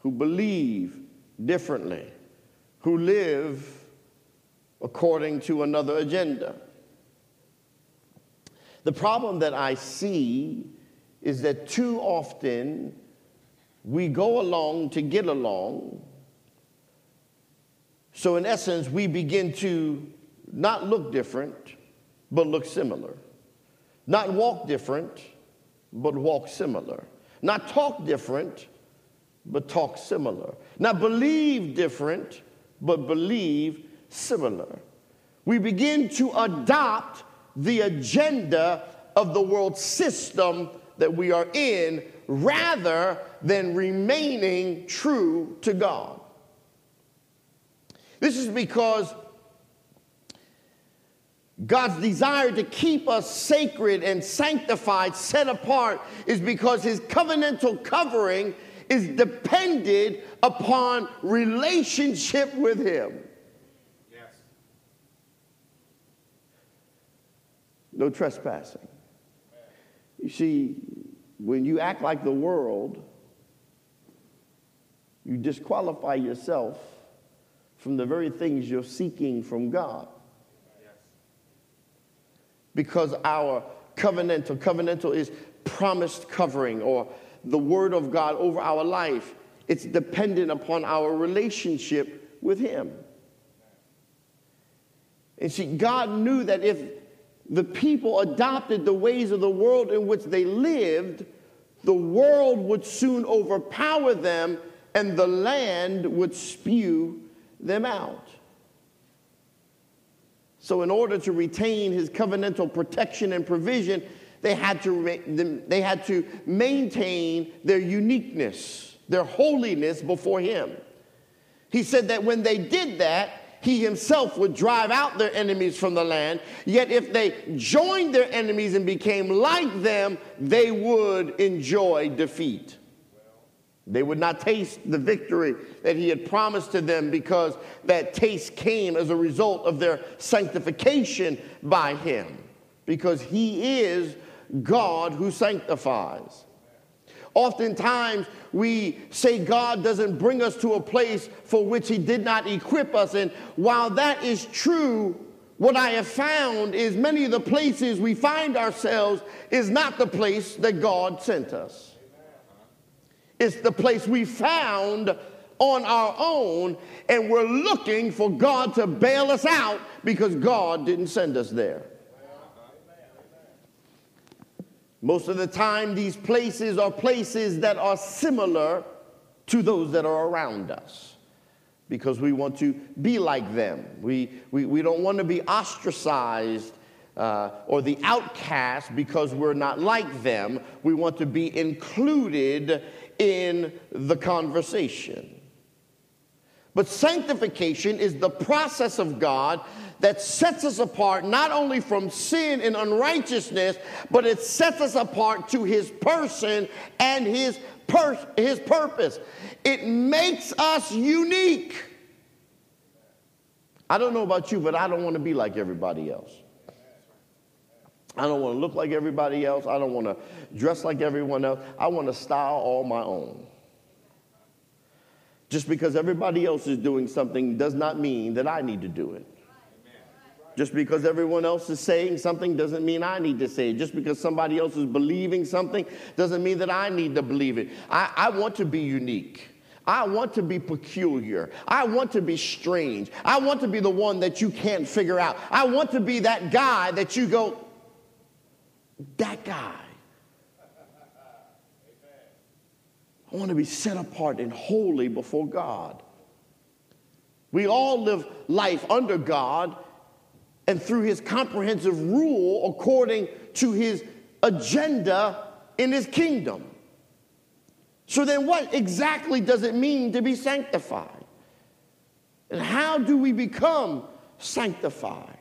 who believe differently, who live according to another agenda. The problem that I see is that too often we go along to get along. So, in essence, we begin to not look different, but look similar. Not walk different, but walk similar. Not talk different, but talk similar. Not believe different, but believe similar. We begin to adopt the agenda of the world system that we are in rather than remaining true to God. This is because God's desire to keep us sacred and sanctified, set apart, is because his covenantal covering is dependent upon relationship with him. Yes. no trespassing. You see, when you act like the world, you disqualify yourself from the very things you're seeking from God. Because our covenantal, covenantal is promised covering or the word of God over our life. It's dependent upon our relationship with Him. And see, God knew that if the people adopted the ways of the world in which they lived, the world would soon overpower them and the land would spew them out. So, in order to retain his covenantal protection and provision, they had to, they had to maintain their uniqueness, their holiness before him. He said that when they did that, he himself would drive out their enemies from the land. Yet if they joined their enemies and became like them, they would enjoy defeat. They would not taste the victory that he had promised to them because that taste came as a result of their sanctification by him. Because he is God who sanctifies. Oftentimes, we say God doesn't bring us to a place for which He did not equip us. And while that is true, what I have found is many of the places we find ourselves is not the place that God sent us. It's the place we found on our own, and we're looking for God to bail us out because God didn't send us there. Most of the time, these places are places that are similar to those that are around us because we want to be like them. We, we, we don't want to be ostracized uh, or the outcast because we're not like them. We want to be included in the conversation. But sanctification is the process of God that sets us apart not only from sin and unrighteousness, but it sets us apart to his person and his, pur- his purpose. It makes us unique. I don't know about you, but I don't want to be like everybody else. I don't want to look like everybody else. I don't want to dress like everyone else. I want to style all my own. Just because everybody else is doing something does not mean that I need to do it. Just because everyone else is saying something doesn't mean I need to say it. Just because somebody else is believing something doesn't mean that I need to believe it. I, I want to be unique. I want to be peculiar. I want to be strange. I want to be the one that you can't figure out. I want to be that guy that you go, that guy. I want to be set apart and holy before God. We all live life under God and through his comprehensive rule according to his agenda in his kingdom. So then, what exactly does it mean to be sanctified? And how do we become sanctified?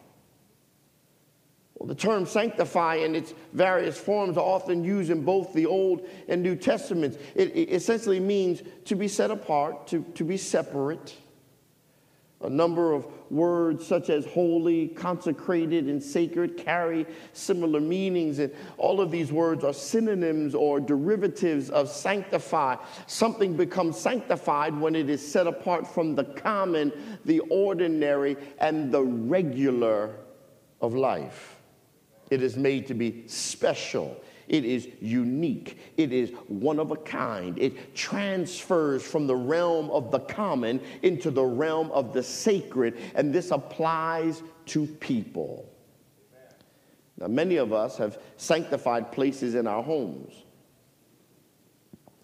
The term sanctify in its various forms are often used in both the Old and New Testaments. It, it essentially means to be set apart, to, to be separate. A number of words such as holy, consecrated, and sacred carry similar meanings, and all of these words are synonyms or derivatives of sanctify. Something becomes sanctified when it is set apart from the common, the ordinary, and the regular of life. It is made to be special. It is unique. It is one of a kind. It transfers from the realm of the common into the realm of the sacred, and this applies to people. Now, many of us have sanctified places in our homes.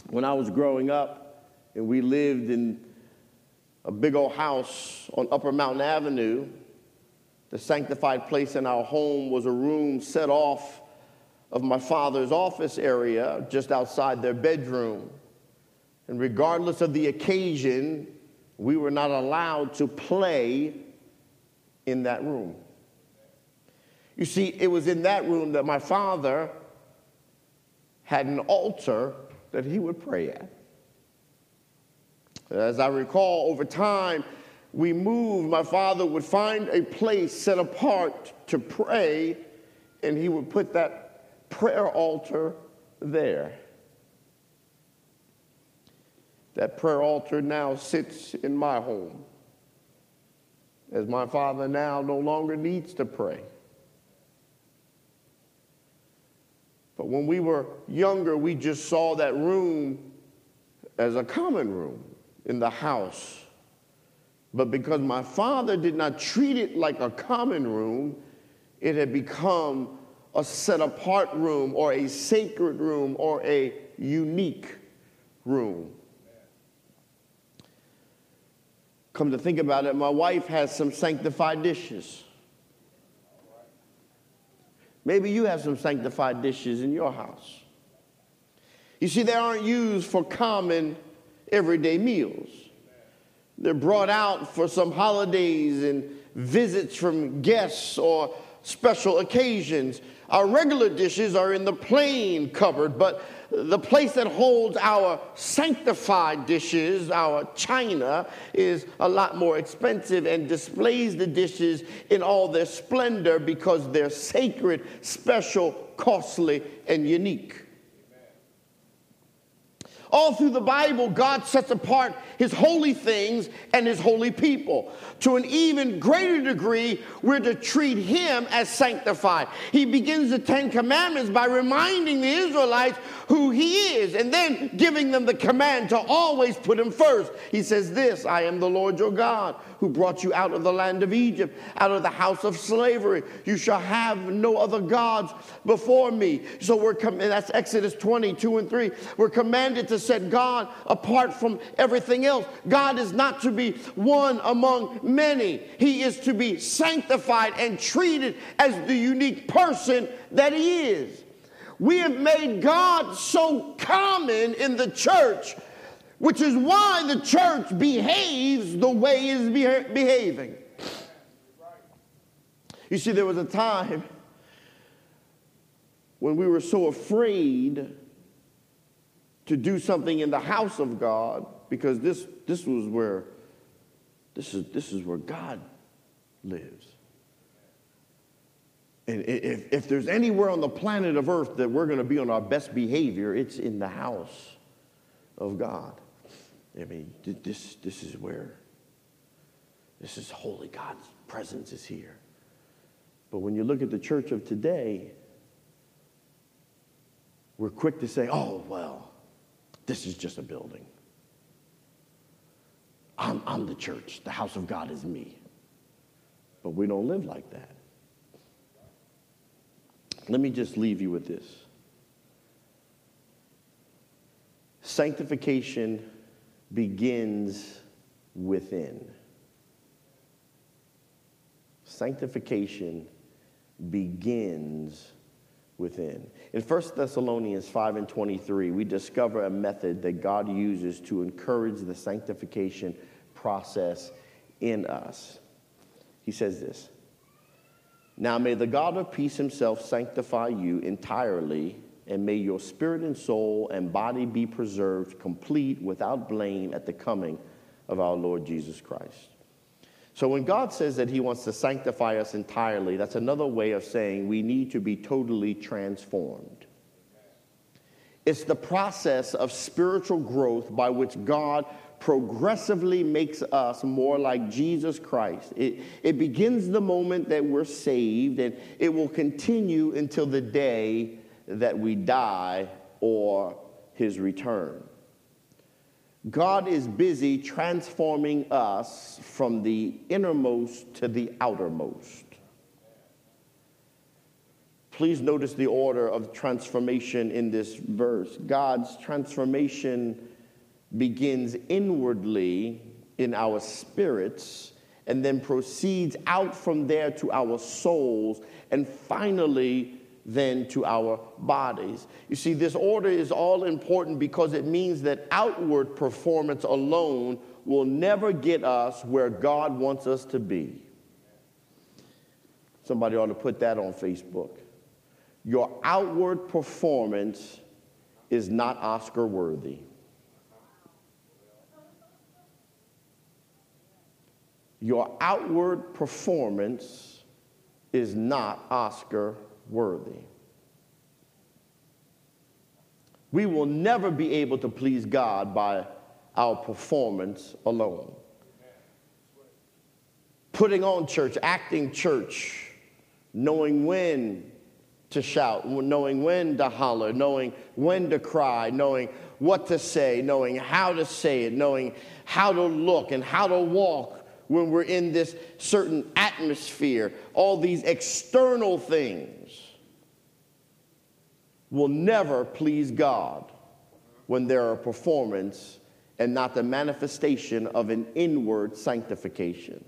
When I was growing up and we lived in a big old house on Upper Mountain Avenue, the sanctified place in our home was a room set off of my father's office area just outside their bedroom. And regardless of the occasion, we were not allowed to play in that room. You see, it was in that room that my father had an altar that he would pray at. As I recall, over time, we moved. My father would find a place set apart to pray, and he would put that prayer altar there. That prayer altar now sits in my home as my father now no longer needs to pray. But when we were younger, we just saw that room as a common room in the house. But because my father did not treat it like a common room, it had become a set apart room or a sacred room or a unique room. Come to think about it, my wife has some sanctified dishes. Maybe you have some sanctified dishes in your house. You see, they aren't used for common everyday meals. They're brought out for some holidays and visits from guests or special occasions. Our regular dishes are in the plain cupboard, but the place that holds our sanctified dishes, our china, is a lot more expensive and displays the dishes in all their splendor because they're sacred, special, costly, and unique. All through the Bible, God sets apart his holy things and his holy people. To an even greater degree, we're to treat him as sanctified. He begins the Ten Commandments by reminding the Israelites who he is and then giving them the command to always put him first. He says, This I am the Lord your God who brought you out of the land of Egypt, out of the house of slavery. You shall have no other gods before me. So we're, com- that's Exodus 22 and 3. We're commanded to set God apart from everything else. God is not to be one among many, He is to be sanctified and treated as the unique person that He is. We have made God so common in the church which is why the church behaves the way it's behaving. You see, there was a time when we were so afraid to do something in the house of God because this, this was where this is, this is where God lives. And if, if there's anywhere on the planet of earth that we're going to be on our best behavior, it's in the house of God. I mean, this, this is where, this is holy. God's presence is here. But when you look at the church of today, we're quick to say, oh, well, this is just a building. I'm, I'm the church, the house of God is me. But we don't live like that. Let me just leave you with this sanctification begins within. Sanctification begins within. In 1 Thessalonians 5 and 23, we discover a method that God uses to encourage the sanctification process in us. He says this Now may the God of peace himself sanctify you entirely, and may your spirit and soul and body be preserved complete without blame at the coming of our Lord Jesus Christ. So when God says that he wants to sanctify us entirely, that's another way of saying we need to be totally transformed. It's the process of spiritual growth by which God progressively makes us more like Jesus Christ. It, it begins the moment that we're saved, and it will continue until the day that we die or his return. God is busy transforming us from the innermost to the outermost. Please notice the order of transformation in this verse. God's transformation begins inwardly in our spirits and then proceeds out from there to our souls and finally then to our bodies. You see, this order is all important because it means that outward performance alone will never get us where God wants us to be. Somebody ought to put that on Facebook. Your outward performance is not Oscar worthy. Your outward performance is not Oscar worthy. We will never be able to please God by our performance alone. Putting on church, acting church, knowing when to shout, knowing when to holler, knowing when to cry, knowing what to say, knowing how to say it, knowing how to look and how to walk when we're in this certain atmosphere, all these external things will never please God when there are performance and not the manifestation of an inward sanctification.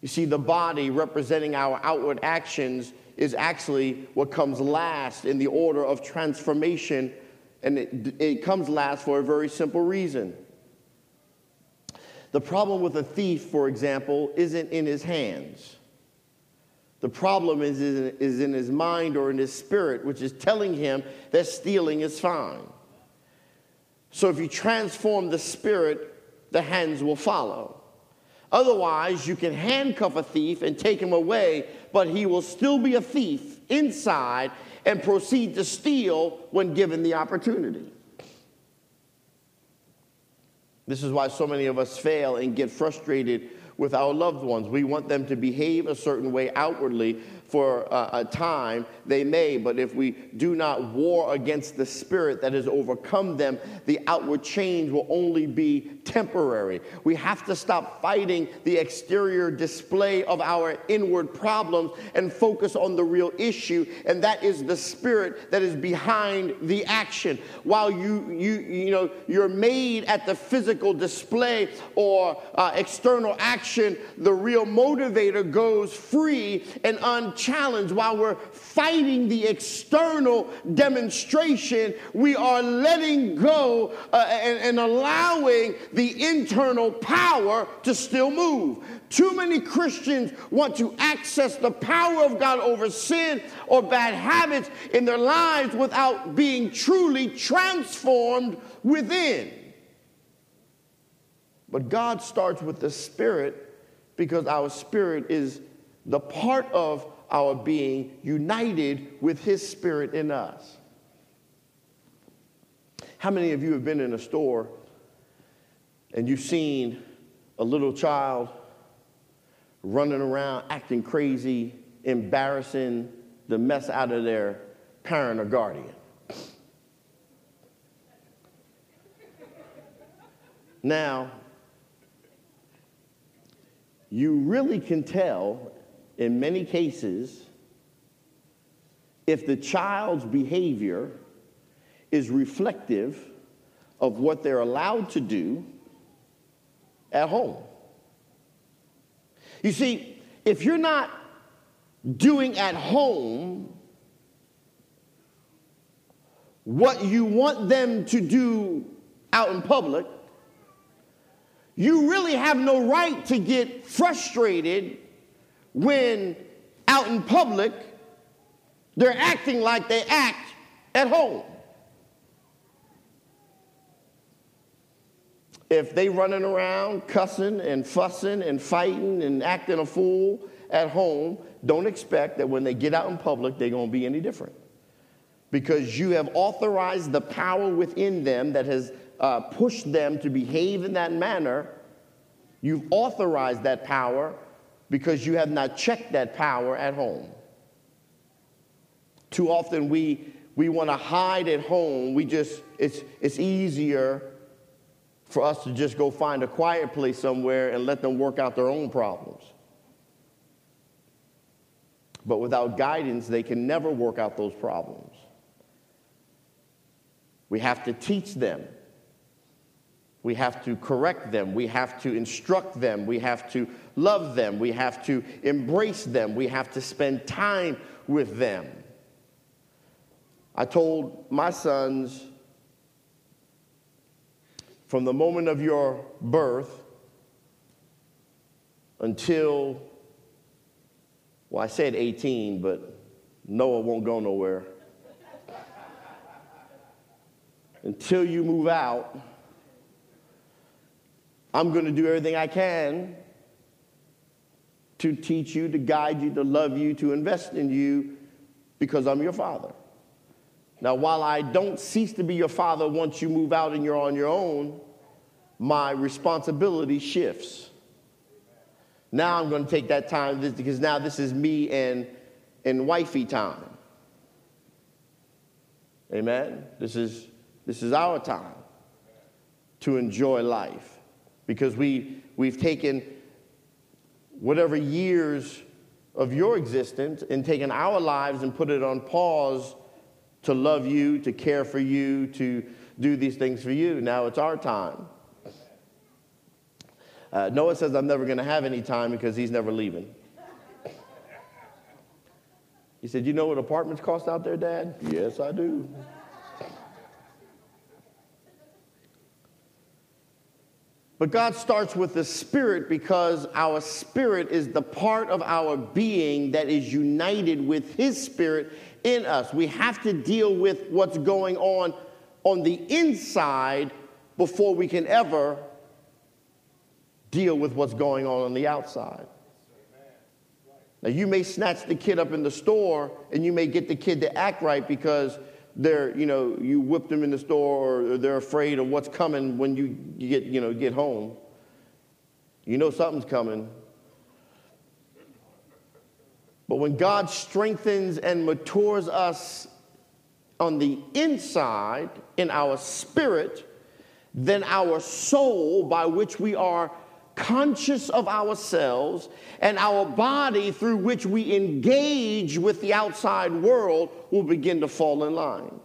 You see, the body representing our outward actions is actually what comes last in the order of transformation, and it, it comes last for a very simple reason. The problem with a thief, for example, isn't in his hands. The problem is, is in his mind or in his spirit, which is telling him that stealing is fine. So if you transform the spirit, the hands will follow. Otherwise, you can handcuff a thief and take him away, but he will still be a thief inside and proceed to steal when given the opportunity. This is why so many of us fail and get frustrated with our loved ones. We want them to behave a certain way outwardly, for a, a time, they may, but if we do not war against the spirit that has overcome them, the outward change will only be temporary. We have to stop fighting the exterior display of our inward problems and focus on the real issue, and that is the spirit that is behind the action. While you you you know you're made at the physical display or uh, external action, the real motivator goes free and unchallenged. while we're fighting the external demonstration, we are letting go uh, and, and allowing the internal power to still move. Too many Christians want to access the power of God over sin or bad habits in their lives without being truly transformed within. But God starts with the spirit because our spirit is the part of our being united with His Spirit in us. How many of you have been in a store and you've seen a little child running around acting crazy, embarrassing the mess out of their parent or guardian? Now, you really can tell in many cases if the child's behavior is reflective of what they're allowed to do at home. You see, if you're not doing at home what you want them to do out in public, you really have no right to get frustrated when out in public they're acting like they act at home. If they running around cussing and fussing and fighting and acting a fool at home, don't expect that when they get out in public they're going to be any different. Because you have authorized the power within them that has uh, pushed them to behave in that manner. You've authorized that power because you have not checked that power at home. Too often we, we want to hide at home. We just, it's, it's easier for us to just go find a quiet place somewhere and let them work out their own problems. But without guidance, they can never work out those problems. We have to teach them. We have to correct them. We have to instruct them. We have to love them. We have to embrace them. We have to spend time with them. I told my sons from the moment of your birth until, well, I said 18, but Noah won't go nowhere. until you move out, I'm going to do everything I can to teach you, to guide you, to love you, to invest in you because I'm your father. Now, while I don't cease to be your father once you move out and you're on your own, my responsibility shifts. Now I'm going to take that time because now this is me and, and wifey time. Amen. This is, this is our time to enjoy life because we, we've taken whatever years of your existence and taken our lives and put it on pause to love you, to care for you, to do these things for you. Now it's our time. Uh, Noah says, I'm never going to have any time because he's never leaving. He said, You know what apartments cost out there, Dad? Yes, I do. But God starts with the spirit because our spirit is the part of our being that is united with His spirit in us. We have to deal with what's going on on the inside before we can ever deal with what's going on on the outside. Now, you may snatch the kid up in the store and you may get the kid to act right because they're, you know, you whipped them in the store or they're afraid of what's coming when you get, you know, get home. You know something's coming. But when God strengthens and matures us on the inside in our spirit, then our soul, by which we are conscious of ourselves, and our body through which we engage with the outside world will begin to fall in line.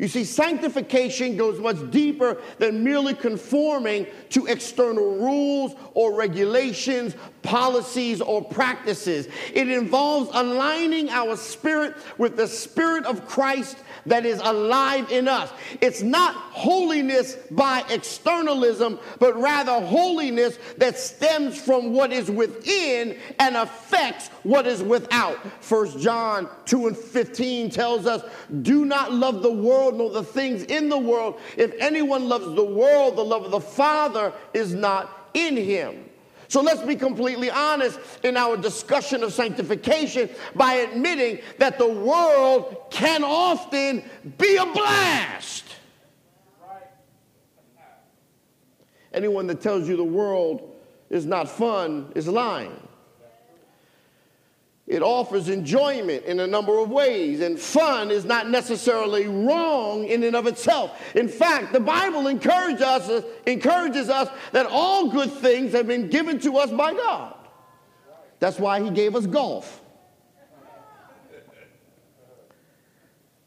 You see, sanctification goes much deeper than merely conforming to external rules or regulations, policies, or practices. It involves aligning our spirit with the spirit of Christ that is alive in us. It's not holiness by externalism, but rather holiness that stems from what is within and affects what is without. First John 2 and 15 tells us, Do not love the world nor the things in the world. If anyone loves the world, the love of the Father is not in him. So let's be completely honest in our discussion of sanctification by admitting that the world can often be a blast. Anyone that tells you the world is not fun is lying. It offers enjoyment in a number of ways, and fun is not necessarily wrong in and of itself. In fact, the Bible encourages us, encourages us that all good things have been given to us by God. That's why He gave us golf.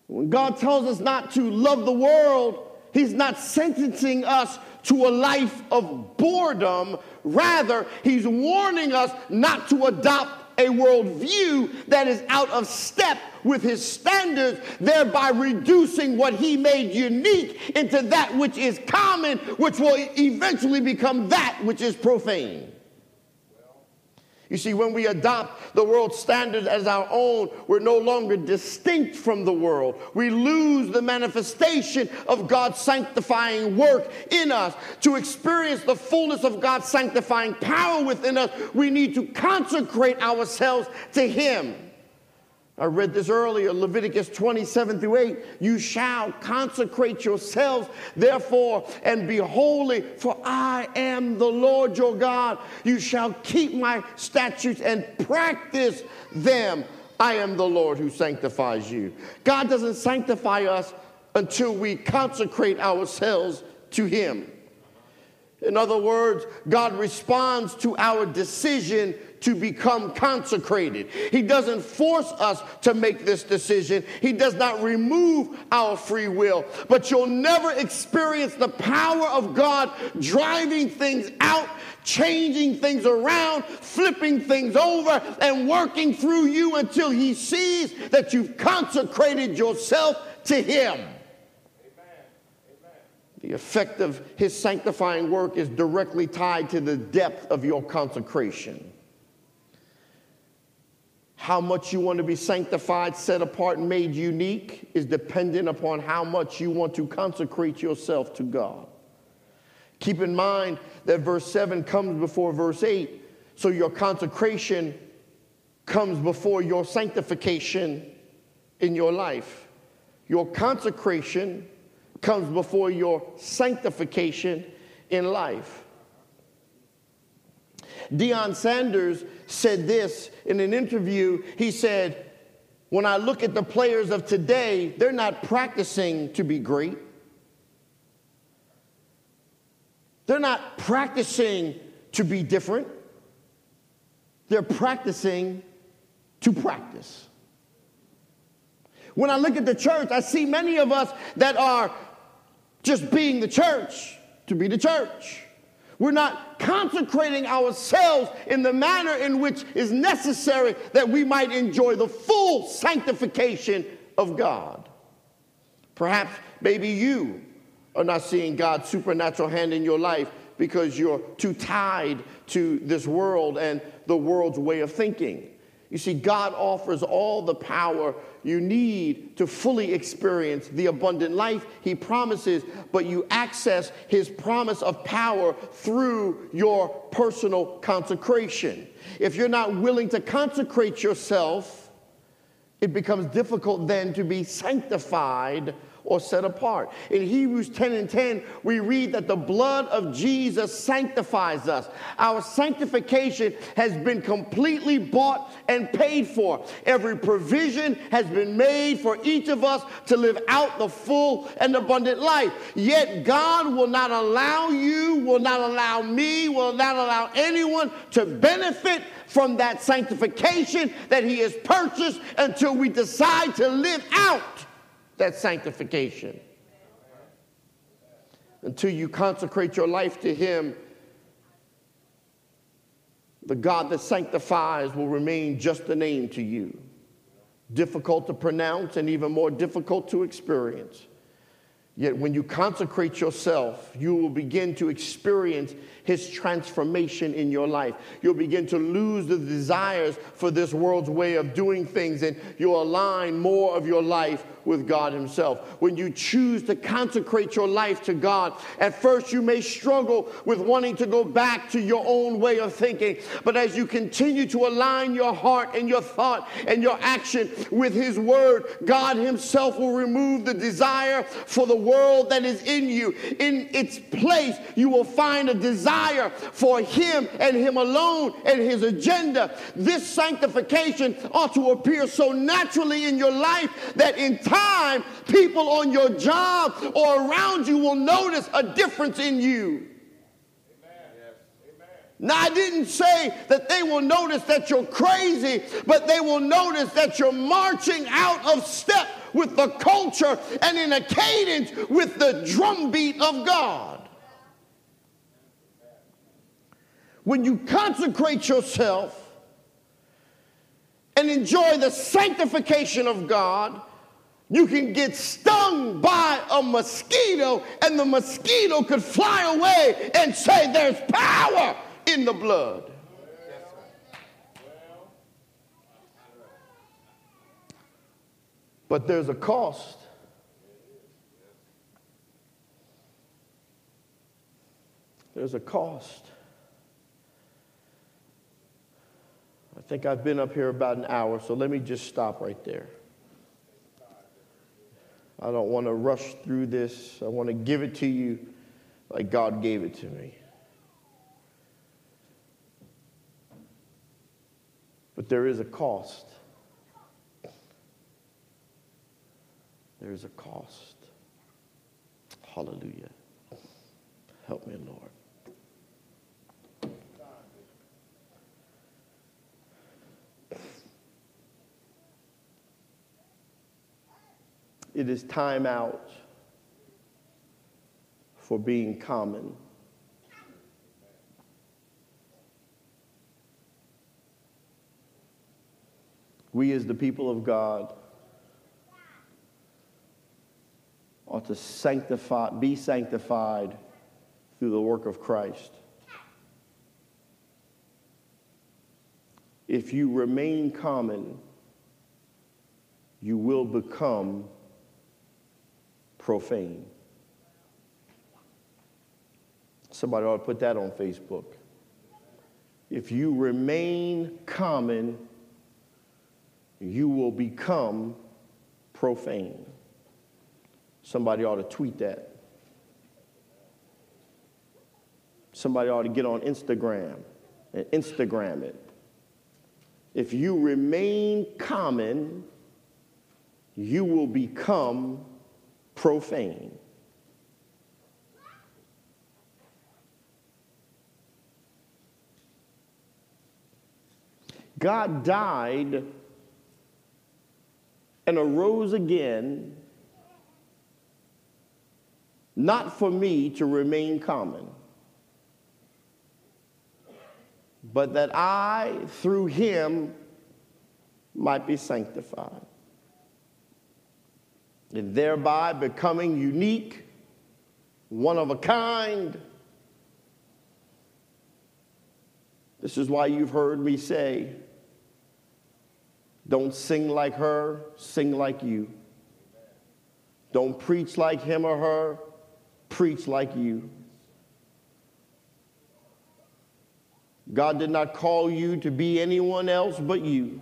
When God tells us not to love the world, He's not sentencing us to a life of boredom. Rather, He's warning us not to adopt a worldview that is out of step with his standards, thereby reducing what he made unique into that which is common, which will eventually become that which is profane. You see, when we adopt the world's standards as our own, we're no longer distinct from the world. We lose the manifestation of God's sanctifying work in us. To experience the fullness of God's sanctifying power within us, we need to consecrate ourselves to Him. I read this earlier, Leviticus 27 through 8. You shall consecrate yourselves, therefore, and be holy, for I am the Lord your God. You shall keep my statutes and practice them. I am the Lord who sanctifies you. God doesn't sanctify us until we consecrate ourselves to Him. In other words, God responds to our decision to become consecrated. He doesn't force us to make this decision. He does not remove our free will. But you'll never experience the power of God driving things out, changing things around, flipping things over, and working through you until He sees that you've consecrated yourself to Him. The effect of his sanctifying work is directly tied to the depth of your consecration. How much you want to be sanctified, set apart, and made unique is dependent upon how much you want to consecrate yourself to God. Keep in mind that verse 7 comes before verse 8, so your consecration comes before your sanctification in your life. Your consecration comes before your sanctification in life. Deion Sanders said this in an interview. He said, When I look at the players of today, they're not practicing to be great. They're not practicing to be different. They're practicing to practice. When I look at the church, I see many of us that are just being the church to be the church. We're not consecrating ourselves in the manner in which is necessary that we might enjoy the full sanctification of God. Perhaps maybe you are not seeing God's supernatural hand in your life because you're too tied to this world and the world's way of thinking. You see, God offers all the power you need to fully experience the abundant life He promises, but you access His promise of power through your personal consecration. If you're not willing to consecrate yourself, it becomes difficult then to be sanctified or set apart. In Hebrews 10 and 10, we read that the blood of Jesus sanctifies us. Our sanctification has been completely bought and paid for. Every provision has been made for each of us to live out the full and abundant life. Yet God will not allow you, will not allow me, will not allow anyone to benefit from that sanctification that He has purchased until we decide to live out that sanctification. Until you consecrate your life to Him, the God that sanctifies will remain just a name to you. Difficult to pronounce and even more difficult to experience. Yet when you consecrate yourself, you will begin to experience his transformation in your life. You'll begin to lose the desires for this world's way of doing things, and you'll align more of your life with God Himself. When you choose to consecrate your life to God, at first you may struggle with wanting to go back to your own way of thinking. But as you continue to align your heart and your thought and your action with His Word, God Himself will remove the desire for the world that is in you. In its place, you will find a desire for Him and Him alone and His agenda. This sanctification ought to appear so naturally in your life that in time, people on your job or around you will notice a difference in you. Now, I didn't say that they will notice that you're crazy, but they will notice that you're marching out of step with the culture and in a cadence with the drumbeat of God. When you consecrate yourself and enjoy the sanctification of God, you can get stung by a mosquito and the mosquito could fly away and say, There's power in the blood. But there's a cost. There's a cost. I think I've been up here about an hour, so let me just stop right there. I don't want to rush through this. I want to give it to you like God gave it to me. But there is a cost. There is a cost. Hallelujah. Help me, Lord. It is time out for being common. We, as the people of God, ought to sanctify, be sanctified through the work of Christ. If you remain common, you will become profane. Somebody ought to put that on Facebook. If you remain common, you will become profane. Somebody ought to tweet that. Somebody ought to get on Instagram and Instagram it. If you remain common, you will become profane. God died and arose again, not for me to remain common, but that I, through him, might be sanctified and thereby becoming unique, one of a kind. This is why you've heard me say, don't sing like her, sing like you. Don't preach like him or her, preach like you. God did not call you to be anyone else but you.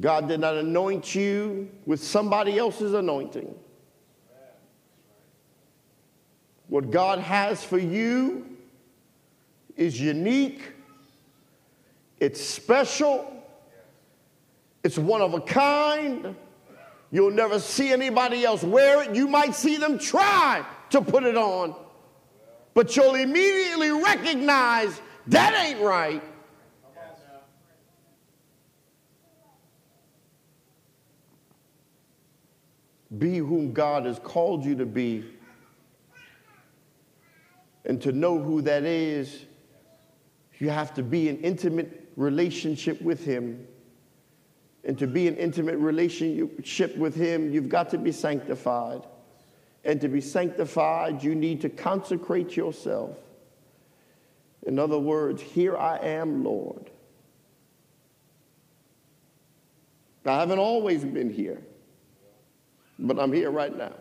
God did not anoint you with somebody else's anointing. What God has for you is unique, it's special, it's one of a kind. You'll never see anybody else wear it. You might see them try to put it on, but you'll immediately recognize that ain't right. Be whom God has called you to be. And to know who that is, you have to be in intimate relationship with Him. And to be in intimate relationship with Him, you've got to be sanctified. And to be sanctified, you need to consecrate yourself. In other words, here I am, Lord. I haven't always been here, but I'm here right now.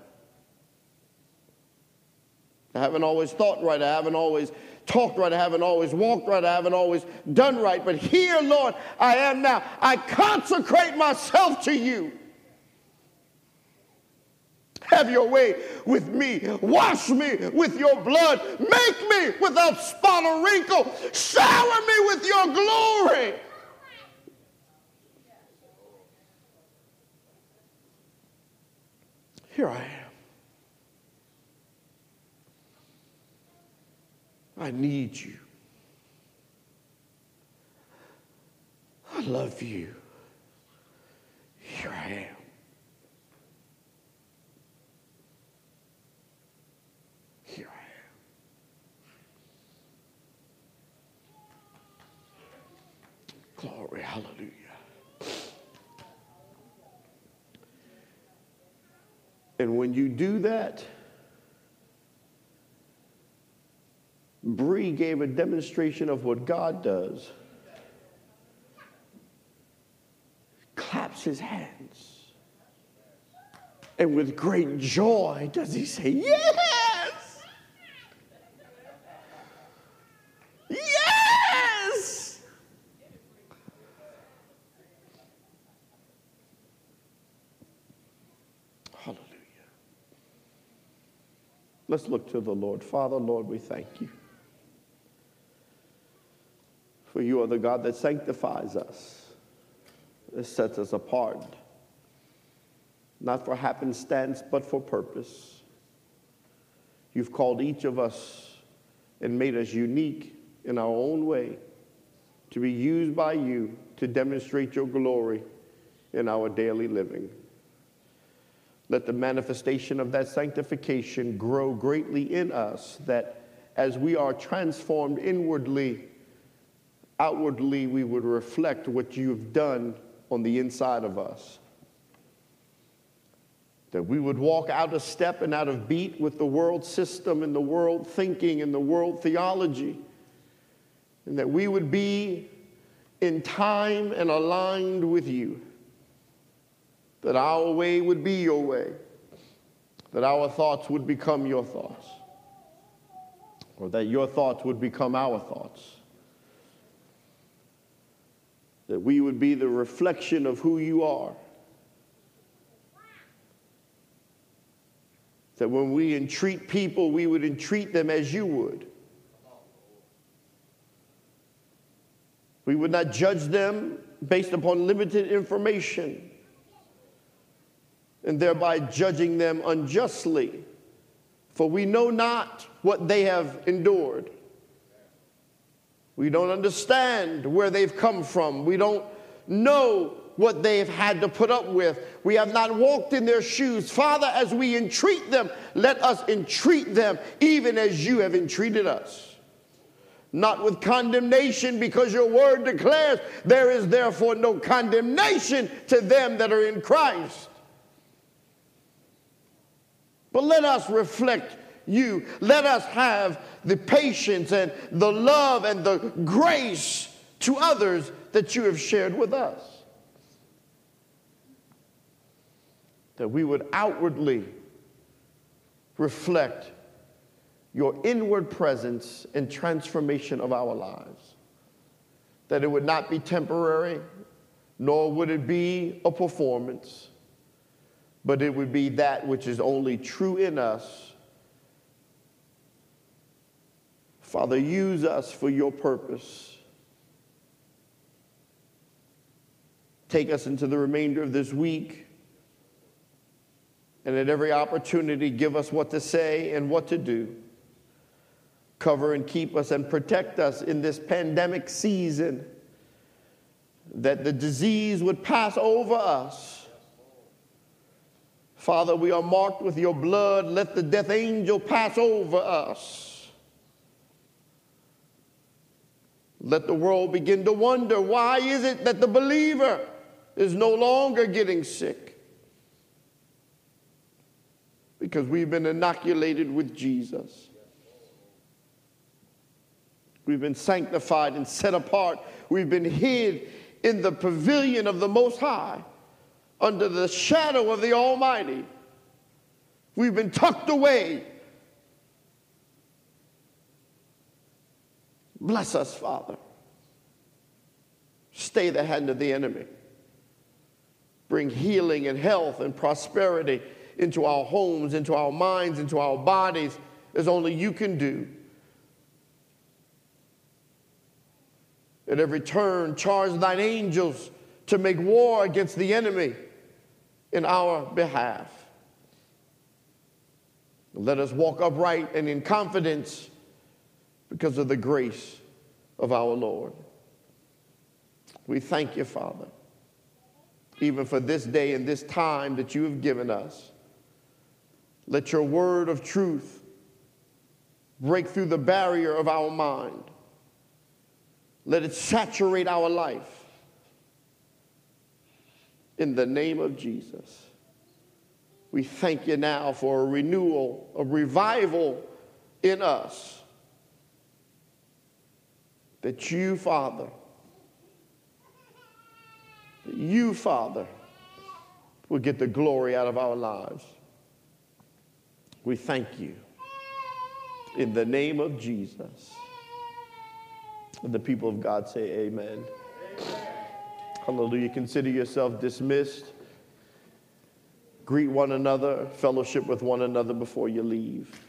I haven't always thought right. I haven't always talked right. I haven't always walked right. I haven't always done right. But here, Lord, I am now. I consecrate myself to you. Have your way with me. Wash me with your blood. Make me without spot or wrinkle. Shower me with your glory. Here I am. I need you. I love you. Here I am. Here I am. Glory, hallelujah. And when you do that, Bree gave a demonstration of what God does. Claps his hands. And with great joy does he say, Yes! Yes! Hallelujah. Let's look to the Lord. Father, Lord, we thank you. For you are the God that sanctifies us, that sets us apart, not for happenstance, but for purpose. You've called each of us and made us unique in our own way to be used by you to demonstrate your glory in our daily living. Let the manifestation of that sanctification grow greatly in us, that as we are transformed inwardly, outwardly we would reflect what you've done on the inside of us. That we would walk out of step and out of beat with the world system and the world thinking and the world theology. And that we would be in time and aligned with you. That our way would be your way. That our thoughts would become your thoughts. Or that your thoughts would become our thoughts that we would be the reflection of who you are. That when we entreat people, we would entreat them as you would. We would not judge them based upon limited information and thereby judging them unjustly, for we know not what they have endured. We don't understand where they've come from. We don't know what they've had to put up with. We have not walked in their shoes. Father, as we entreat them, let us entreat them even as you have entreated us. Not with condemnation, because your word declares there is therefore no condemnation to them that are in Christ. But let us reflect you. Let us have the patience and the love and the grace to others that you have shared with us. That we would outwardly reflect your inward presence and transformation of our lives. That it would not be temporary, nor would it be a performance, but it would be that which is only true in us Father, use us for your purpose. Take us into the remainder of this week. And at every opportunity, give us what to say and what to do. Cover and keep us and protect us in this pandemic season. That the disease would pass over us. Father, we are marked with your blood. Let the death angel pass over us. Let the world begin to wonder why is it that the believer is no longer getting sick? Because we've been inoculated with Jesus. We've been sanctified and set apart. We've been hid in the pavilion of the Most High under the shadow of the Almighty. We've been tucked away. Bless us, Father. Stay the hand of the enemy. Bring healing and health and prosperity into our homes, into our minds, into our bodies, as only you can do. At every turn, charge thine angels to make war against the enemy in our behalf. Let us walk upright and in confidence because of the grace of our Lord. We thank you, Father, even for this day and this time that you have given us. Let your word of truth break through the barrier of our mind. Let it saturate our life. In the name of Jesus. We thank you now for a renewal, a revival in us. That you, Father, that you, Father, will get the glory out of our lives. We thank you. In the name of Jesus. And the people of God say, Amen. amen. Hallelujah. Consider yourself dismissed. Greet one another, fellowship with one another before you leave.